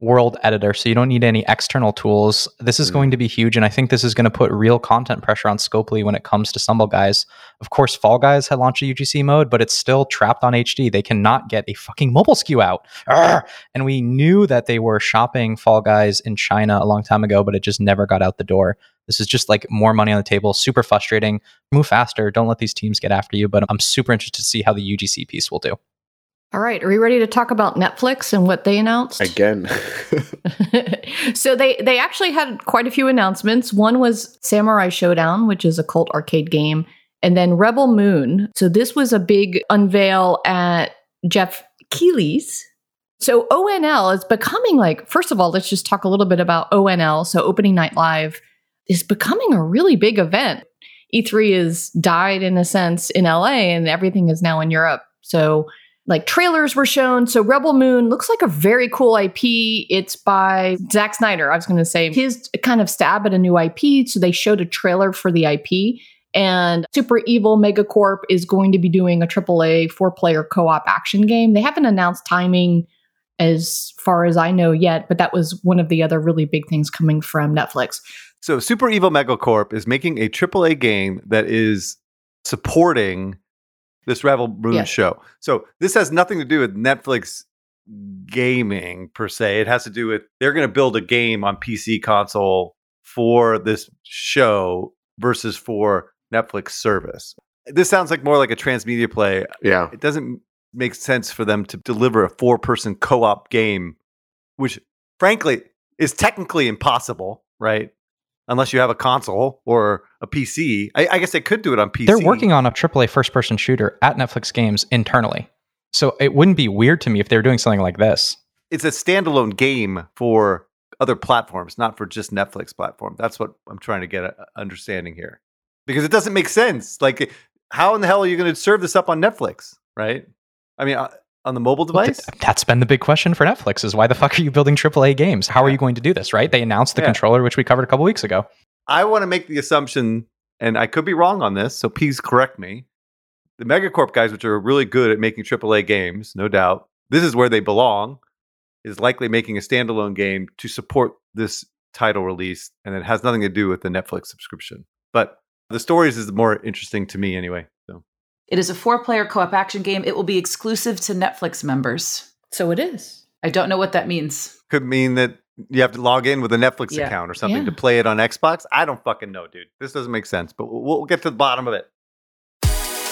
[SPEAKER 2] world editor, so you don't need any external tools. This is
[SPEAKER 5] Mm.
[SPEAKER 2] going to be huge, and I think this is going to put real content pressure on Scopely when it comes to Stumble Guys. Of course, Fall Guys had launched a UGC mode, but it's still trapped on HD. They cannot get a fucking mobile SKU out. Arrgh! And we knew that they were shopping Fall Guys in China a long time ago, but it just never got out the door. This is just like more money on the table, super frustrating. Move faster. Don't let these teams get after you. But I'm super interested to see how the UGC piece will do.
[SPEAKER 4] All right. Are we ready to talk about Netflix and what they announced?
[SPEAKER 3] Again.
[SPEAKER 4] so they they actually had quite a few announcements. One was Samurai Shodown, which is a cult arcade game, and then Rebel Moon. So this was a big unveil at Geoff Keighley's. So ONL is becoming like first of all, let's just talk a little bit about ONL. So Opening Night Live is becoming a really big event. E3 is died in a sense in LA and everything is now in Europe. So like trailers were shown. So Rebel Moon looks like a very cool IP. It's by Zack Snyder. I was going to say his kind of stab at a new IP. So they showed a trailer for the IP. And Super Evil Megacorp is going to be doing a AAA four player co op action game. They haven't announced timing as far as I know yet, but that was one of the other really big things coming from Netflix.
[SPEAKER 5] So Super Evil Megacorp is making a AAA game that is supporting this Rebel Moon
[SPEAKER 4] Yes.
[SPEAKER 5] show. So this has nothing to do with Netflix gaming per se. It has to do with they're going to build a game on PC console for this show versus for Netflix service. This sounds like more like a transmedia play.
[SPEAKER 3] Yeah.
[SPEAKER 5] It doesn't make sense for them to deliver a four person co op game, which frankly is technically impossible, right? Unless you have a console or a PC. I, I guess they could do it on PC.
[SPEAKER 2] They're working on a AAA first person shooter at Netflix Games internally. So it wouldn't be weird to me if they were doing something like this.
[SPEAKER 5] It's a standalone game for other platforms, not for just Netflix platform. That's what I'm trying to get a understanding here. Because it doesn't make sense. Like, how in the hell are you going to serve this up on Netflix, right? I mean, uh, on the mobile
[SPEAKER 2] Well,
[SPEAKER 5] device?
[SPEAKER 2] th- That's been the big question for Netflix is why the fuck are you building AAA games? How are you going to do this, right? They announced the
[SPEAKER 5] Yeah.
[SPEAKER 2] controller, which we covered a couple weeks ago.
[SPEAKER 5] I want to make the assumption, and I could be wrong on this, so please correct me. The Megacorp guys, which are really good at making AAA games, no doubt, this is where they belong, is likely making a standalone game to support this title release, and it has nothing to do with the Netflix subscription. But the stories is more interesting to me anyway. So
[SPEAKER 1] It is a four player co op action game. It will be exclusive to Netflix members.
[SPEAKER 4] So it is.
[SPEAKER 1] I don't know what that means.
[SPEAKER 5] could mean that you have to log in with a Netflix
[SPEAKER 1] Yeah.
[SPEAKER 5] account or something
[SPEAKER 4] Yeah.
[SPEAKER 5] to play it on Xbox. I don't fucking know, dude. This doesn't make sense, but we'll, we'll get to the bottom of it.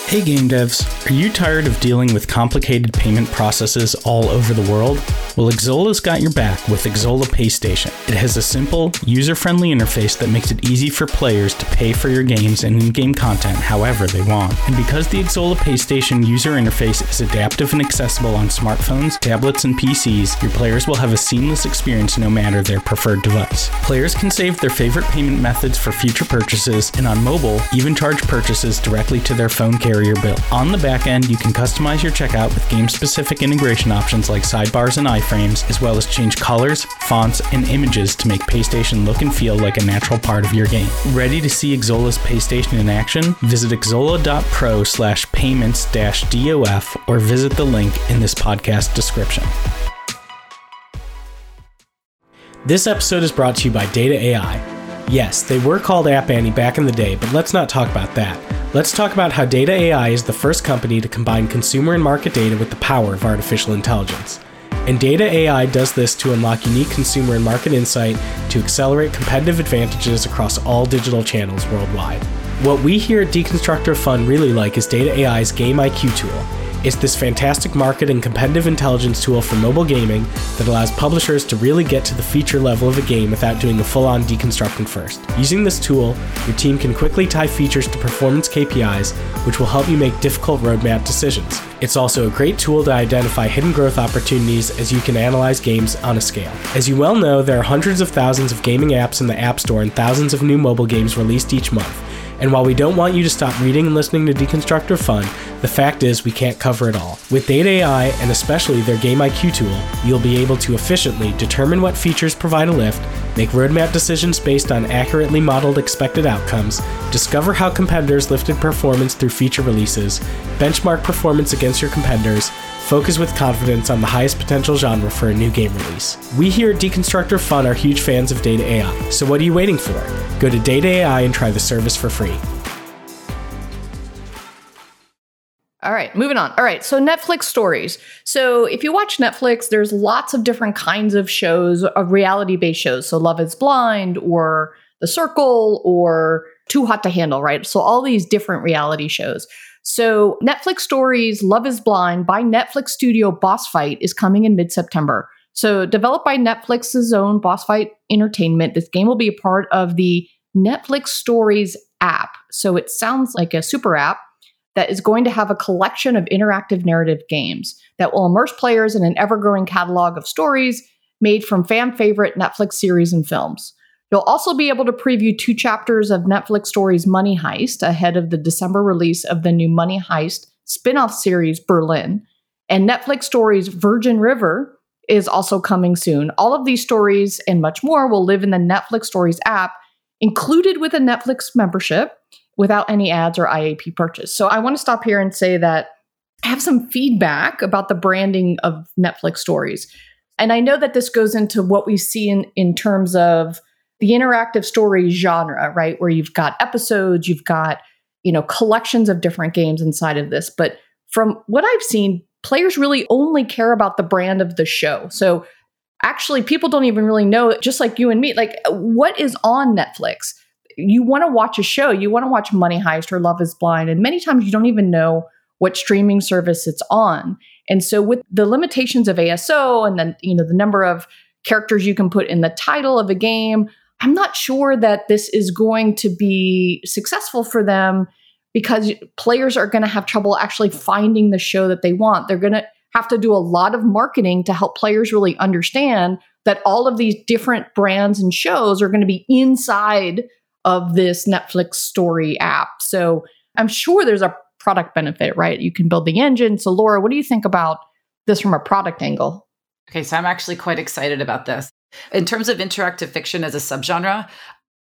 [SPEAKER 6] Hey game devs, are you tired of dealing with complicated payment processes all over the world? Well, Xsolla's got your back with Xsolla PayStation. It has a simple, user-friendly interface that makes it easy for players to pay for your games and in-game content however they want. And because the Xsolla PayStation user interface is adaptive and accessible on smartphones, tablets, and PCs, your players will have a seamless experience no matter their preferred device. Players can save their favorite payment methods for future purchases, and on mobile, even charge purchases directly to their phone carrier bill. On the back end, you can customize your checkout with game specific integration options like sidebars and iframes, as well as change colors, fonts, and images to make PayStation look and feel like a natural part of your game. Ready to see Xsolla's PayStation in action? Visit xsolla.pro slash payments dash DOF or visit the link in this podcast description. This episode is brought to you by Data AI. Yes, they were called App Annie back in the day, but let's not talk about that. Let's talk about how Data AI is the first company to combine consumer and market data with the power of artificial intelligence. And Data AI does this to unlock unique consumer and market insight to accelerate competitive advantages across all digital channels worldwide. What we here at Deconstructor Fun really like is Data AI's Game IQ tool. It's this fantastic market and competitive intelligence tool for mobile gaming that allows publishers to really get to the feature level of a game without doing a full on deconstructing first. Using this tool, your team can quickly tie features to performance KPIs, which will help you make difficult roadmap decisions. It's also a great tool to identify hidden growth opportunities as you can analyze games on a scale. As you well know, there are hundreds of thousands of gaming apps in the App Store and thousands of new mobile games released each month. And while we don't want you to stop reading and listening to Deconstructor Fun, the fact is we can't cover it all. With Data AI and especially their Game IQ tool, you'll be able to efficiently determine what features provide a lift, make roadmap decisions based on accurately modeled expected outcomes, discover how competitors lifted performance through feature releases, benchmark performance against your competitors, focus with confidence on the highest potential genre for a new game release. We here at Deconstructor Fun are huge fans of Data AI, so what are you waiting for? Go to Data AI and try the service for free.
[SPEAKER 4] All right, moving on. All right, so Netflix stories. So if you watch Netflix, there's lots of different kinds of shows, of reality-based shows. So Love is Blind or The Circle or Too Hot to Handle, right? So all these different reality shows. So Netflix stories Love is Blind by Netflix studio Boss Fight is coming in mid-September. So developed by Netflix's own Boss Fight Entertainment, this game will be a part of the Netflix Stories app. So it sounds like a super app that is going to have a collection of interactive narrative games that will immerse players in an ever growing catalog of stories made from fan favorite Netflix series and films. You'll also be able to preview two chapters of Netflix Stories Money Heist ahead of the December release of the new Money Heist spin off series Berlin. And Netflix Stories Virgin River is also coming soon. All of these stories and much more will live in the Netflix Stories app, included with a Netflix membership without any ads or IAP purchase. So I want to stop here and say that I have some feedback about the branding of Netflix stories. And I know that this goes into what we see in, in terms of the interactive story genre, right? Where you've got episodes, you've got, you know, collections of different games inside of this. But from what I've seen, players really only care about the brand of the show. So actually, people don't even really know, just like you and me, like what is on Netflix? You want to watch a show, you want to watch Money Heist or Love is Blind, and many times you don't even know what streaming service it's on. And so with the limitations of ASO and then, you know, the number of characters you can put in the title of a game, I'm not sure that this is going to be successful for them because players are going to have trouble actually finding the show that they want. They're going to have to do a lot of marketing to help players really understand that all of these different brands and shows are going to be inside of this Netflix story app. So I'm sure there's a product benefit, right? You can build the engine. So, Laura, what do you think about this from a product angle?
[SPEAKER 1] Okay, so I'm actually quite excited about this. In terms of interactive fiction as a subgenre,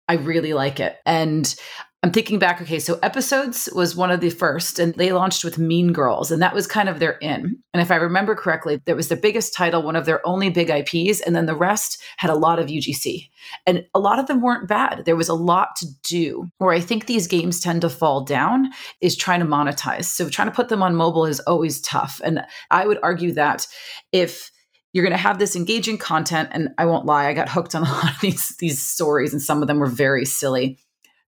[SPEAKER 1] I really like it. And I'm thinking back, okay, so Episodes was one of the first, and they launched with Mean Girls, and that was kind of their in. And if I remember correctly, that was their biggest title, one of their only big IPs, and then the rest had a lot of UGC. And a lot of them weren't bad. There was a lot to do. Where I think these games tend to fall down is trying to monetize. So trying to put them on mobile is always tough. And I would argue that if you're going to have this engaging content and i won't lie i got hooked on a lot of these these stories and some of them were very silly.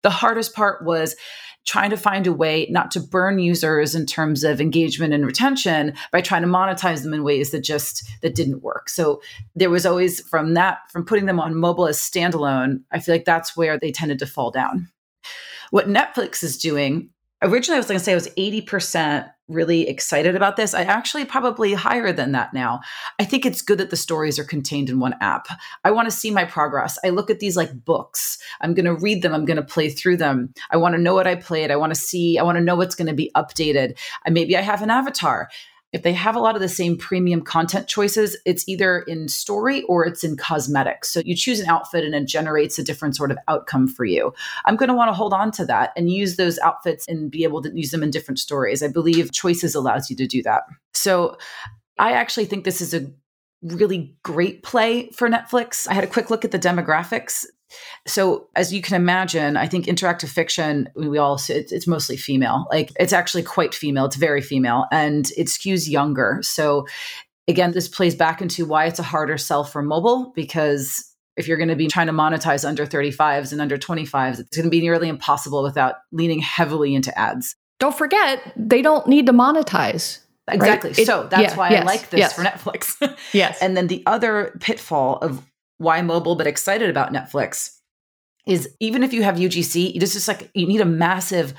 [SPEAKER 1] The hardest part was trying to find a way not to burn users in terms of engagement and retention by trying to monetize them in ways that just that didn't work. So there was always from that from putting them on mobile as standalone i feel like that's where they tended to fall down. What netflix is doing originally i was going to say it was 80% really excited about this. I actually probably higher than that now. I think it's good that the stories are contained in one app. I want to see my progress. I look at these like books. I'm going to read them. I'm going to play through them. I want to know what I played. I want to see, I want to know what's going to be updated. Maybe I have an avatar if they have a lot of the same premium content choices, it's either in story or it's in cosmetics. So you choose an outfit and it generates a different sort of outcome for you. I'm going to want to hold on to that and use those outfits and be able to use them in different stories. I believe choices allows you to do that. So I actually think this is a really great play for Netflix. I had a quick look at the demographics. So, as you can imagine, I think interactive fiction, we all, it's, it's mostly female. Like, it's actually quite female. It's very female and it skews younger. So, again, this plays back into why it's a harder sell for mobile because if you're going to be trying to monetize under 35s and under 25s, it's going to be nearly impossible without leaning heavily into ads.
[SPEAKER 4] Don't forget, they don't need to monetize.
[SPEAKER 1] Exactly.
[SPEAKER 4] Right?
[SPEAKER 1] so that's
[SPEAKER 4] yeah,
[SPEAKER 1] why
[SPEAKER 4] yes,
[SPEAKER 1] I like this
[SPEAKER 4] yes.
[SPEAKER 1] for Netflix.
[SPEAKER 4] Yes.
[SPEAKER 1] and then the other pitfall of why mobile but excited about Netflix is even if you have UGC, it's just like you need a massive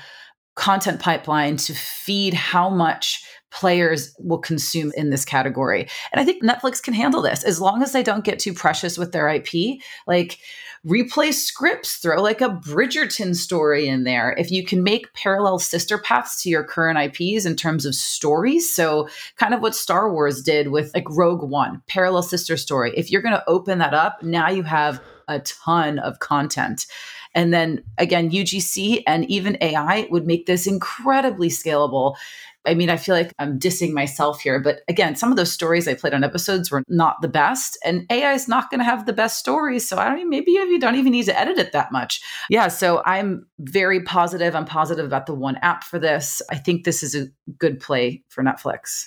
[SPEAKER 1] content pipeline to feed how much players will consume in this category. And I think Netflix can handle this as long as they don't get too precious with their IP. Like replay scripts, throw like a Bridgerton story in there. If you can make parallel sister paths to your current IPs in terms of stories. So, kind of what Star Wars did with like Rogue One, parallel sister story. If you're going to open that up, now you have a ton of content. And then again, UGC and even AI would make this incredibly scalable. I mean, I feel like I'm dissing myself here, but again, some of those stories I played on episodes were not the best, and AI is not going to have the best stories. So I don't maybe you don't even need to edit it that much. Yeah, so I'm very positive. I'm positive about the one app for this. I think this is a good play for Netflix.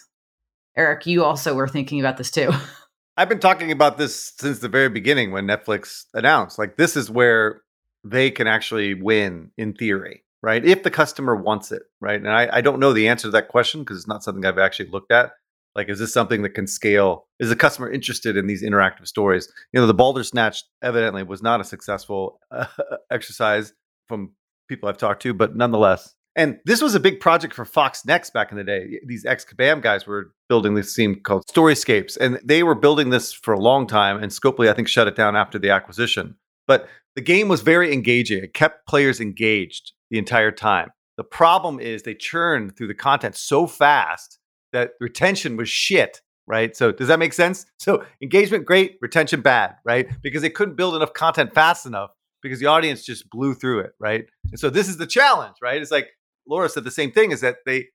[SPEAKER 1] Eric, you also were thinking about this too.
[SPEAKER 5] I've been talking about this since the very beginning when Netflix announced like this is where they can actually win in theory, right? If the customer wants it, right? And I, I don't know the answer to that question because it's not something I've actually looked at. Like, is this something that can scale? Is the customer interested in these interactive stories? You know, the Bandersnatch evidently was not a successful uh, exercise from people I've talked to, but nonetheless. And this was a big project for FoxNext back in the day. These ex Kabam guys were building this theme called Storyscapes, and they were building this for a long time. And Scopely, I think, shut it down after the acquisition. But the game was very engaging. It kept players engaged the entire time. The problem is they churned through the content so fast that retention was shit, right? So does that make sense? So engagement great, retention bad, right? Because they couldn't build enough content fast enough because the audience just blew through it, right? And so this is the challenge, right? It's like Laura said the same thing is that they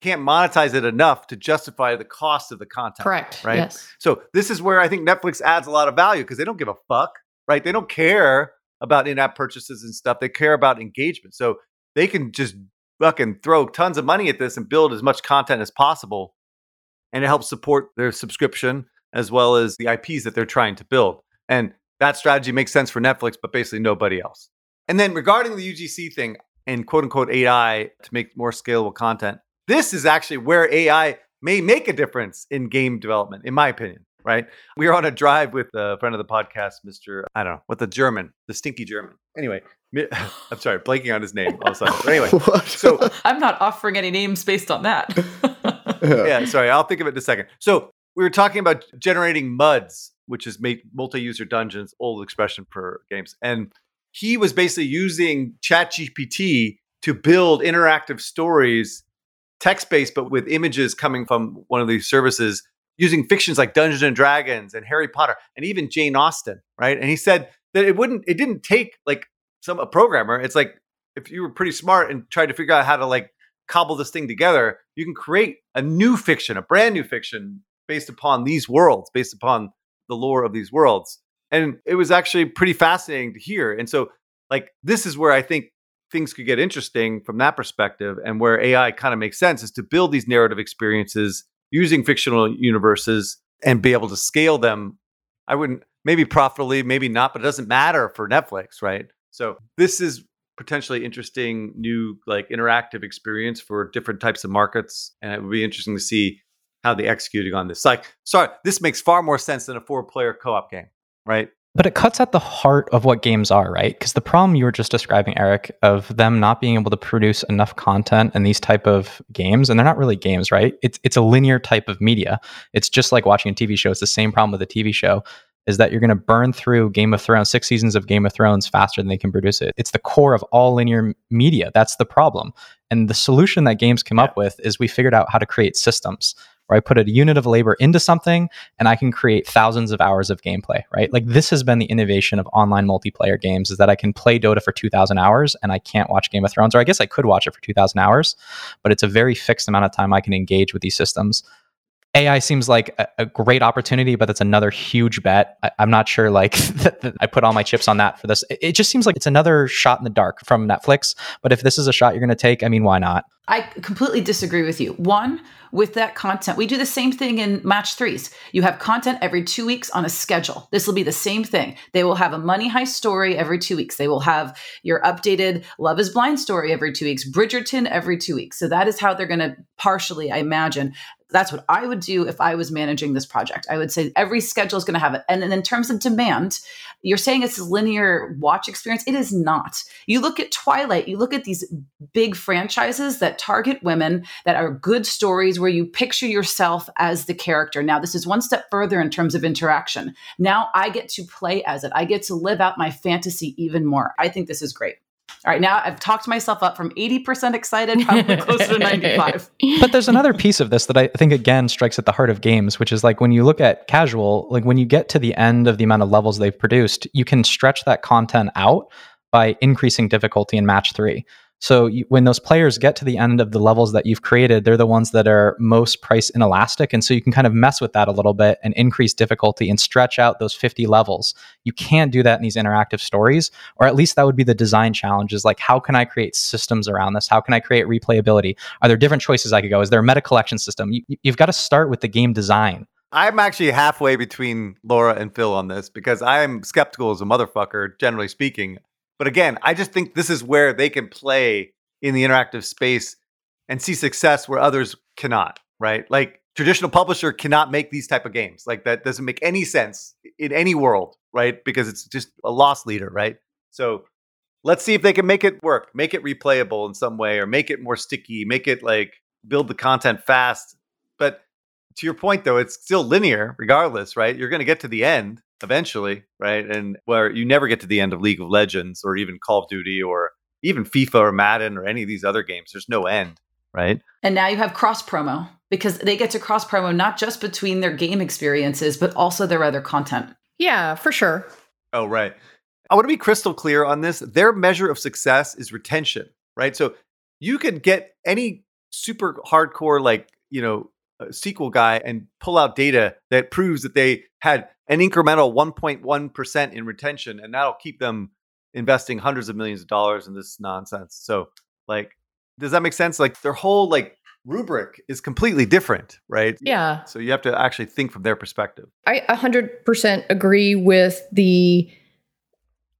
[SPEAKER 5] can't monetize it enough to justify the cost of the content.
[SPEAKER 4] Correct.
[SPEAKER 5] Right.
[SPEAKER 4] Yes.
[SPEAKER 5] So this is where I think Netflix adds a lot of value because they don't give a fuck, right? They don't care about in-app purchases and stuff. They care about engagement. So they can just fucking throw tons of money at this and build as much content as possible and it helps support their subscription as well as the IPs that they're trying to build. And that strategy makes sense for Netflix, but basically nobody else. And then regarding the UGC thing and quote unquote AI to make more scalable content, this is actually where AI may make a difference in game development, in my opinion. Right? We were on a drive with a friend of the podcast, Mr. I don't know, what the German, the stinky German. Anyway, I'm sorry, blanking on his name all of a sudden. But anyway, so
[SPEAKER 1] I'm not offering any names based on that.
[SPEAKER 5] yeah, sorry, I'll think of it in a second. So we were talking about generating muds, which is multi-user dungeons, old expression for games, and he was basically using ChatGPT to build interactive stories, text-based, but with images coming from one of these services, using fictions like Dungeons and Dragons and Harry Potter, and even Jane Austen, right? And he said that it wouldn't, it didn't take like some a programmer. It's like if you were pretty smart and tried to figure out how to like cobble this thing together, you can create a new fiction, a brand new fiction based upon these worlds, based upon the lore of these worlds. And it was actually pretty fascinating to hear. And so, like, this is where I think things could get interesting from that perspective, and where AI kind of makes sense is to build these narrative experiences using fictional universes and be able to scale them. I wouldn't maybe profitably, maybe not, but it doesn't matter for Netflix, right? So this is potentially interesting new like interactive experience for different types of markets and it would be interesting to see how they executing on this like sorry this makes far more sense than a four player co-op game right
[SPEAKER 2] but it cuts at the heart of what games are right because the problem you were just describing eric of them not being able to produce enough content in these type of games and they're not really games right it's, it's a linear type of media it's just like watching a tv show it's the same problem with a tv show is that you're going to burn through Game of Thrones, six seasons of Game of Thrones faster than they can produce it. It's the core of all linear media. That's the problem. And the solution that games came yeah. up with is we figured out how to create systems where I put a unit of labor into something and I can create thousands of hours of gameplay, right? Like this has been the innovation of online multiplayer games is that I can play Dota for 2000 hours and I can't watch Game of Thrones, or I guess I could watch it for 2000 hours, but it's a very fixed amount of time I can engage with these systems. AI seems like a, a, great opportunity, but it's another huge bet. I, am not sure like that, that I put all my chips on that for this. It, it, just seems like it's another shot in the dark from Netflix. But if this is a shot you're going to take, I mean, why not?
[SPEAKER 1] I completely disagree with you. One, with that content, we do the same thing in match threes. You have content every two weeks on a schedule. This will be the same thing. They will have a money high story every two weeks. They will have your updated Love is Blind story every two weeks, Bridgerton every two weeks. So that is how they're going to partially, I imagine, that's what I would do if I was managing this project. I would say every schedule is going to have it. And then in terms of demand, you're saying it's a linear watch experience. It is not. You look at Twilight, you look at these big franchises that target women, that are good stories where you picture yourself as the character. Now, this is one step further in terms of interaction. Now I get to play as it, I get to live out my fantasy even more. I think this is great. All right, now I've talked myself up from 80% excited, probably closer to 95.
[SPEAKER 2] But there's another piece of this that I think again strikes at the heart of games, which is like when you look at casual, like when you get to the end of the amount of levels they've produced, you can stretch that content out by increasing difficulty in match three. So you, when those players get to the end of the levels that you've created, they're the ones that are most price inelastic. And so you can kind of mess with that a little bit and increase difficulty and stretch out those 50 levels. You can't do that in these interactive stories, or at least that would be the design challenge is like, how can I create systems around this? How can I create replayability? Are there different choices I could go? Is there a meta collection system? You, you've got to start with the game design.
[SPEAKER 5] I'm actually halfway between Laura and Phil on this because I'm skeptical as a motherfucker, generally speaking. But again, I just think this is where they can play in the interactive space and see success where others cannot, right? Like traditional publisher cannot make these type of games. Like that doesn't make any sense in any world, right? Because it's just a loss leader, right? So let's see if they can make it work, make it replayable in some way or make it more sticky, make it like build the content fast. But to your point though, it's still linear regardless, right? You're going to get to the end eventually, right? And where you never get to the end of League of Legends or even Call of Duty or even FIFA or Madden or any of these other games. There's no end, right?
[SPEAKER 1] And now you have cross promo because they get to cross promo not just between their game experiences, but also their other content.
[SPEAKER 4] Yeah, for sure.
[SPEAKER 5] Oh, right. I want to be crystal clear on this. Their measure of success is retention, right? So you could get any super hardcore, like, you know, uh, SQL guy and pull out data that proves that they had an incremental 1.1% in retention, and that'll keep them investing hundreds of millions of dollars in this nonsense. So, like, does that make sense? Like, their whole like rubric is completely different, right?
[SPEAKER 4] Yeah.
[SPEAKER 5] So you have to actually think from their perspective.
[SPEAKER 4] I 100% agree with the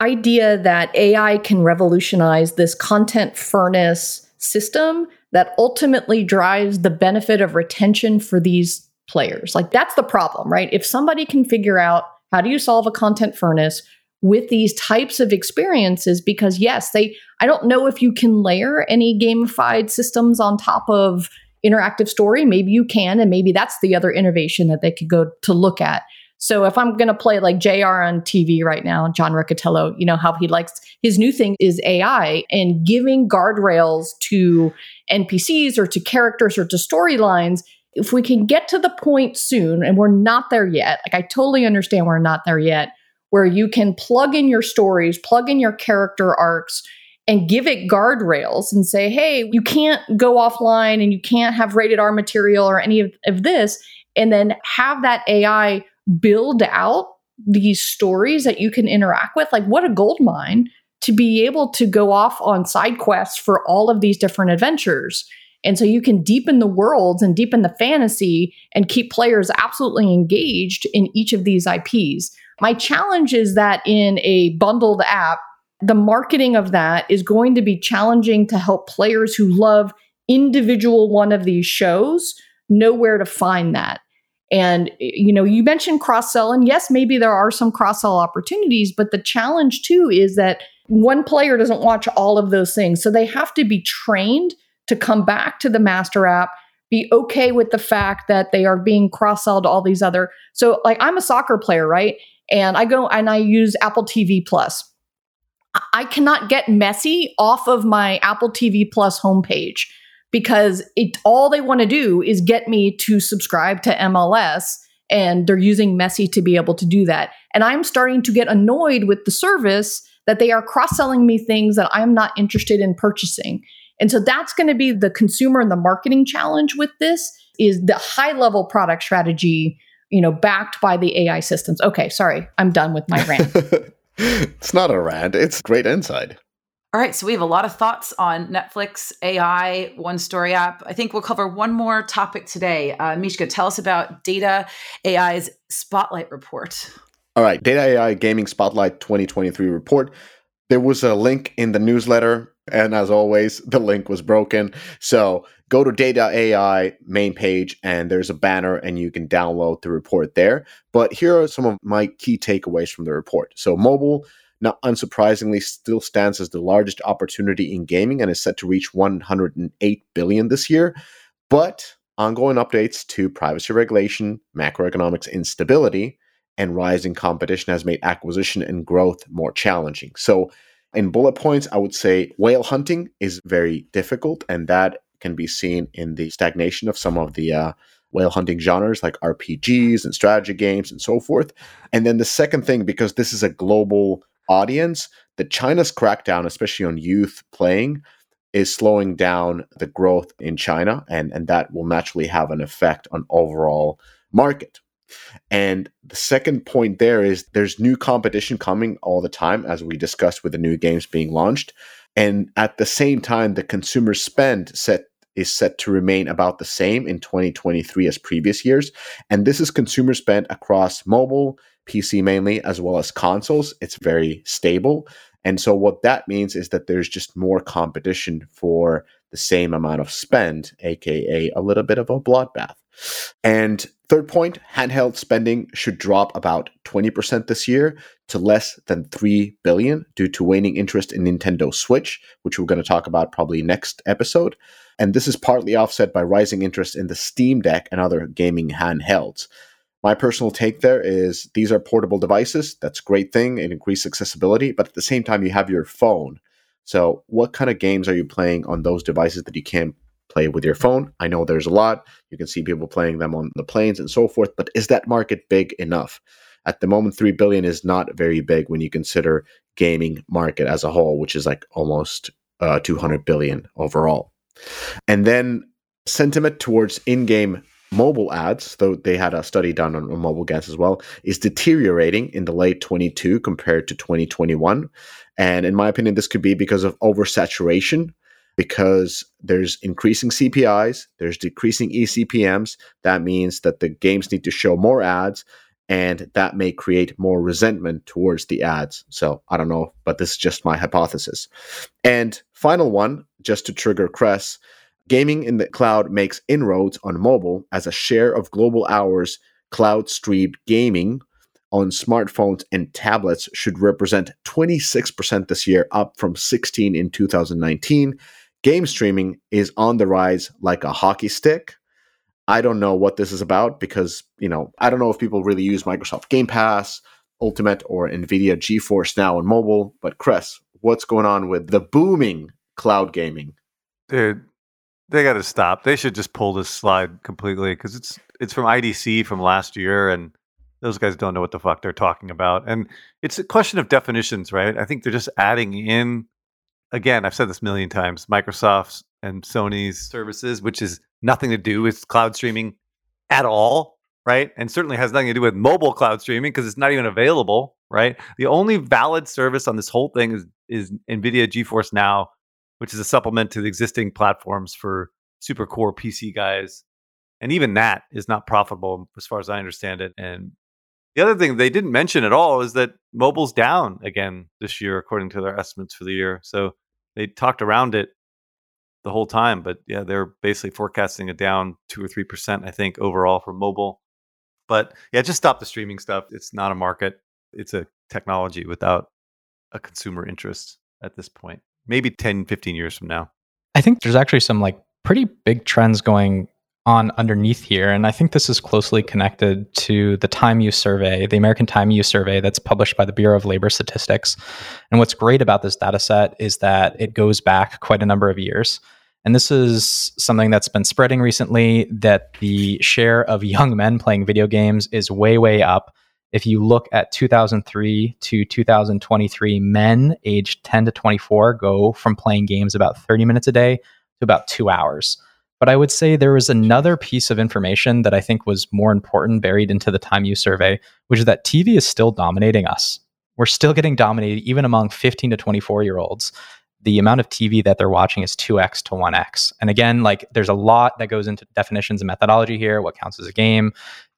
[SPEAKER 4] idea that AI can revolutionize this content furnace system that ultimately drives the benefit of retention for these players. Like that's the problem, right? If somebody can figure out how do you solve a content furnace with these types of experiences because yes, they I don't know if you can layer any gamified systems on top of interactive story, maybe you can and maybe that's the other innovation that they could go to look at. So if I'm going to play like JR on TV right now, John Riccitiello, you know how he likes his new thing is AI and giving guardrails to NPCs or to characters or to storylines. If we can get to the point soon, and we're not there yet, like I totally understand we're not there yet, where you can plug in your stories, plug in your character arcs, and give it guardrails and say, hey, you can't go offline and you can't have rated R material or any of, of this. And then have that AI build out these stories that you can interact with. Like, what a gold mine to be able to go off on side quests for all of these different adventures. And so you can deepen the worlds and deepen the fantasy and keep players absolutely engaged in each of these IPs. My challenge is that in a bundled app, the marketing of that is going to be challenging to help players who love individual one of these shows know where to find that. And you know, you mentioned cross sell, and yes, maybe there are some cross sell opportunities, but the challenge too is that one player doesn't watch all of those things, so they have to be trained to come back to the master app, be okay with the fact that they are being cross sold all these other. So, like, I'm a soccer player, right? And I go and I use Apple TV Plus. I cannot get Messi off of my Apple TV Plus homepage because it all they want to do is get me to subscribe to MLS and they're using Messi to be able to do that. And I'm starting to get annoyed with the service that they are cross-selling me things that I'm not interested in purchasing. And so that's going to be the consumer and the marketing challenge with this is the high level product strategy, you know, backed by the AI systems. Okay, sorry. I'm done with my rant.
[SPEAKER 3] it's not a rant, it's great insight.
[SPEAKER 1] All right, so we have a lot of thoughts on Netflix, AI, One Story app. I think we'll cover one more topic today. Uh, Mishka, tell us about Data AI's Spotlight Report.
[SPEAKER 3] All right, Data AI Gaming Spotlight 2023 report. There was a link in the newsletter, and as always, the link was broken. So go to Data AI main page, and there's a banner, and you can download the report there. But here are some of my key takeaways from the report. So, mobile not unsurprisingly, still stands as the largest opportunity in gaming and is set to reach 108 billion this year. But ongoing updates to privacy regulation, macroeconomics instability, and rising competition has made acquisition and growth more challenging. So, in bullet points, I would say whale hunting is very difficult, and that can be seen in the stagnation of some of the uh, whale hunting genres like RPGs and strategy games and so forth. And then the second thing, because this is a global audience, that China's crackdown, especially on youth playing, is slowing down the growth in China, and, and that will naturally have an effect on overall market. And the second point there is there's new competition coming all the time, as we discussed with the new games being launched. And at the same time, the consumer spend set is set to remain about the same in 2023 as previous years. And this is consumer spend across mobile, PC mainly, as well as consoles. It's very stable. And so, what that means is that there's just more competition for the same amount of spend, aka a little bit of a bloodbath. And third point handheld spending should drop about 20% this year to less than 3 billion due to waning interest in Nintendo Switch, which we're going to talk about probably next episode. And this is partly offset by rising interest in the Steam Deck and other gaming handhelds. My personal take there is these are portable devices. That's a great thing. It increases accessibility, but at the same time, you have your phone. So, what kind of games are you playing on those devices that you can't play with your phone? I know there's a lot. You can see people playing them on the planes and so forth, but is that market big enough? At the moment, 3 billion is not very big when you consider gaming market as a whole, which is like almost uh, 200 billion overall. And then sentiment towards in-game mobile ads, though they had a study done on, mobile games as well, is deteriorating in the late 22 compared to 2021. And in my opinion, this could be because of oversaturation. because there's increasing CPIs, there's decreasing eCPMs. That means that the games need to show more ads, and that may create more resentment towards the ads. So I don't know, but this is just my hypothesis. And final one, just to trigger Kress, gaming in the cloud makes inroads on mobile as a share of global hours cloud streamed gaming on smartphones and tablets should represent 26% this year, up from 16 in 2019. Game streaming is on the rise like a hockey stick. I don't know what this is about because, you know, I don't know if people really use Microsoft Game Pass, Ultimate, or NVIDIA GeForce Now on mobile. But, Chris, what's going on with the booming cloud gaming?
[SPEAKER 5] Dude, they got to stop. They should just pull this slide completely because it's it's from IDC from last year, and those guys don't know what the fuck they're talking about. And it's a question of definitions, right? I think they're just adding in again, I've said this a million times, Microsoft's and Sony's services, which is nothing to do with cloud streaming at all, right? And certainly has nothing to do with mobile cloud streaming because it's not even available, right? The only valid service on this whole thing is is NVIDIA GeForce Now, which is a supplement to the existing platforms for super core PC guys. And even that is not profitable as far as I understand it. And the other thing they didn't mention at all is that mobile's down again this year, according to their estimates for the year. So they talked around it the whole time, but yeah, they're basically forecasting it down two or three percent, I think, overall for mobile. But yeah, just stop the streaming stuff. It's not a market. It's a technology without a consumer interest at this point. Maybe 10, 15 years from now.
[SPEAKER 2] I think there's actually some like pretty big trends going on underneath here. And I think this is closely connected to the time use survey, the American time use survey that's published by the Bureau of Labor Statistics. And what's great about this data set is that it goes back quite a number of years. And this is something that's been spreading recently that the share of young men playing video games is way, way up. If you look at 2003 to 2023, men aged 10 to 24 go from playing games about 30 minutes a day to about two hours. But I would say there was another piece of information that I think was more important buried into the time use survey, which is that TV is still dominating us. We're still getting dominated even among 15 to 24 year olds. The amount of TV that they're watching is 2x to 1x. And again, like there's a lot that goes into definitions and methodology here, what counts as a game.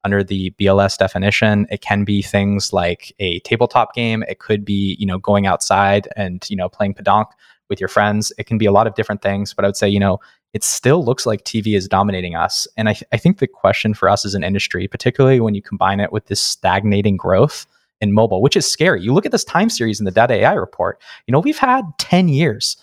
[SPEAKER 2] Under the BLS definition, it can be things like a tabletop game. It could be, you know, going outside and, you know, playing pétanque with your friends. It can be a lot of different things, but I would say, you know, it still looks like TV is dominating us. And I, th- I think the question for us as an industry, particularly when you combine it with this stagnating growth in mobile, which is scary. You look at this time series in the Data AI report, you know, we've had 10 years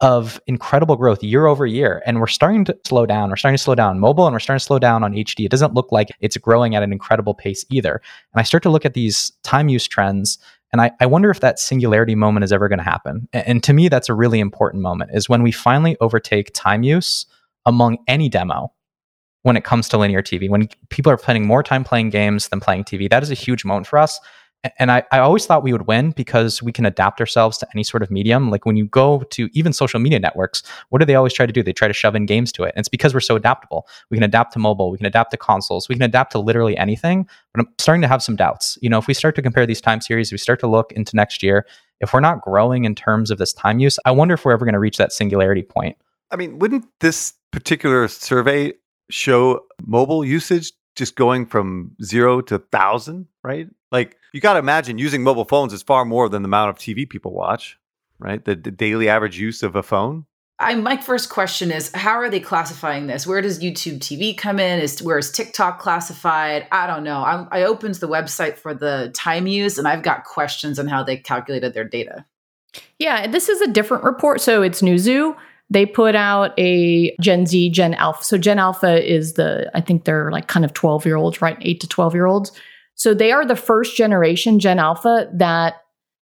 [SPEAKER 2] of incredible growth year over year. And we're starting to slow down. We're starting to slow down mobile and we're starting to slow down on HD. It doesn't look like it's growing at an incredible pace either. And I start to look at these time use trends and I, I wonder if that singularity moment is ever going to happen. And, and to me, that's a really important moment is when we finally overtake time use among any demo when it comes to linear TV. When people are spending more time playing games than playing TV, that is a huge moment for us and I, I always thought we would win because we can adapt ourselves to any sort of medium. Like when you go to even social media networks, what do they always try to do? They try to shove in games to it. And it's because we're so adaptable. We can adapt to mobile, we can adapt to consoles, we can adapt to literally anything. But I'm starting to have some doubts. You know, if we start to compare these time series, we start to look into next year, if we're not growing in terms of this time use, I wonder if we're ever going to reach that singularity point.
[SPEAKER 5] I mean, wouldn't this particular survey show mobile usage just going from zero to thousand, right? Like you got to imagine using mobile phones is far more than the amount of TV people watch, right? The, the daily average use of a phone.
[SPEAKER 1] I, my first question is how are they classifying this? Where does youtube tv come in? Is where is tiktok classified? I don't know. I'm, i opened the website for the time use and i've got questions on how they calculated their data.
[SPEAKER 4] Yeah this is a different report. So it's newzoo they put out a gen z gen alpha so gen alpha is the i think they're like kind of 12 year olds right 8 to 12 year olds so they are the first generation Gen Alpha that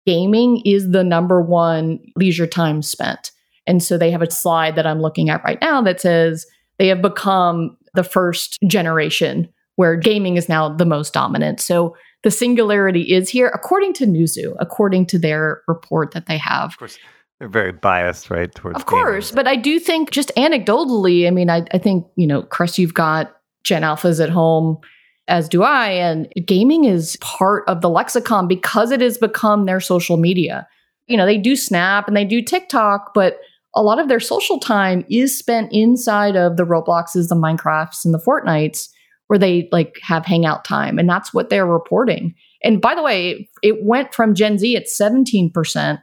[SPEAKER 4] gaming is the number one leisure time spent. And so they have a slide that I'm looking at right now that says they have become the first generation where gaming is now the most dominant. So the singularity is here, according to Newzoo, according to their report that they have.
[SPEAKER 5] Of course, they're very biased, right?
[SPEAKER 4] Towards of course, gaming. but I do think just anecdotally, I mean, I, I think you know, Chris, you've got Gen Alphas at home as do I. And gaming is part of the lexicon because it has become their social media. You know, they do Snap and they do TikTok, but a lot of their social time is spent inside of the Robloxes, the Minecrafts, and the Fortnites, where they like have hangout time, and that's what they're reporting. And by the way, it went from Gen Z at 17%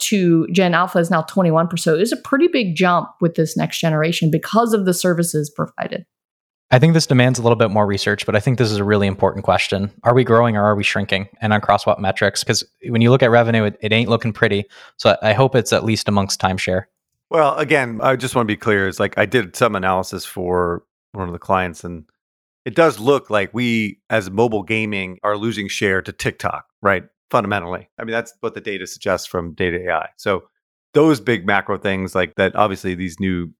[SPEAKER 4] to Gen Alpha is now 21%. So it was a pretty big jump with this next generation because of the services provided.
[SPEAKER 2] I think this demands a little bit more research, but I think this is a really important question. Are we growing or are we shrinking? And across what metrics? Because when you look at revenue, it, it ain't looking pretty. So I hope it's at least amongst timeshare.
[SPEAKER 5] Well, again, I just want to be clear. Is like I did some analysis for one of the clients, and it does look like we, as mobile gaming, are losing share to TikTok, right? Fundamentally, I mean that's what the data suggests from Data.ai. So those big macro things, like that, obviously these new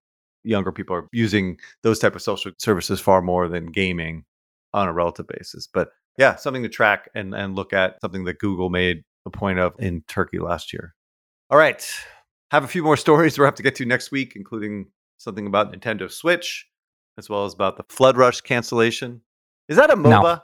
[SPEAKER 5] younger people are using those type of social services far more than gaming on a relative basis. But yeah, something to track and and look at. Something that Google made a point of in Turkey last year. All right, have a few more stories we'll have to get to next week, including something about Nintendo Switch, as well as about the Flood Rush cancellation. Is that a MOBA?
[SPEAKER 2] No.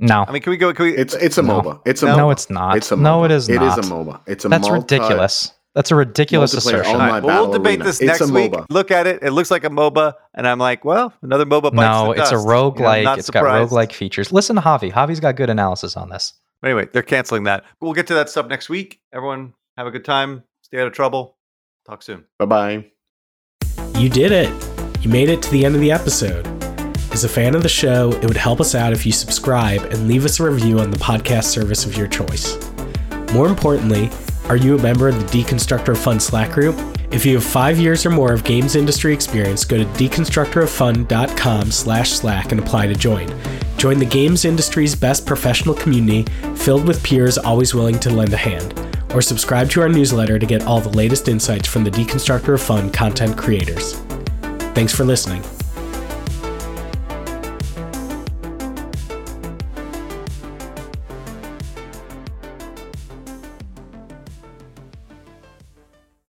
[SPEAKER 5] I mean, can we go? Can we?
[SPEAKER 3] It's it's a
[SPEAKER 2] No.
[SPEAKER 3] MOBA. It's a
[SPEAKER 5] No,
[SPEAKER 3] MOBA.
[SPEAKER 2] no, it's not.
[SPEAKER 3] It's a MOBA.
[SPEAKER 2] no,
[SPEAKER 3] MOBA.
[SPEAKER 2] it is
[SPEAKER 3] It
[SPEAKER 2] not.
[SPEAKER 3] is a MOBA. It's a MOBA.
[SPEAKER 2] That's
[SPEAKER 3] multi-
[SPEAKER 2] ridiculous. That's a ridiculous assertion.
[SPEAKER 3] online
[SPEAKER 5] All right, well, we'll debate this next week. Look at it; it looks like a MOBA, and I'm like, well, another MOBA. Bites
[SPEAKER 2] No,
[SPEAKER 5] the
[SPEAKER 2] it's a
[SPEAKER 5] dust. You know,
[SPEAKER 2] roguelike.
[SPEAKER 5] not
[SPEAKER 2] it's
[SPEAKER 5] surprised.
[SPEAKER 2] got roguelike features. Listen to Javi. Javi's got good analysis on this.
[SPEAKER 5] Anyway, they're canceling that. We'll get to that stuff next week. Everyone, have a good time. Stay out of trouble. Talk soon.
[SPEAKER 3] Bye bye.
[SPEAKER 6] You did it! You made it to the end of the episode. As a fan of the show, it would help us out if you subscribe and leave us a review on the podcast service of your choice. More importantly, are you a member of the Deconstructor of Fun Slack group? If you have five years or more of games industry experience, go to deconstructoroffun.com slash slack and apply to join. Join the games industry's best professional community filled with peers always willing to lend a hand. Or subscribe to our newsletter to get all the latest insights from the Deconstructor of Fun content creators. Thanks for listening.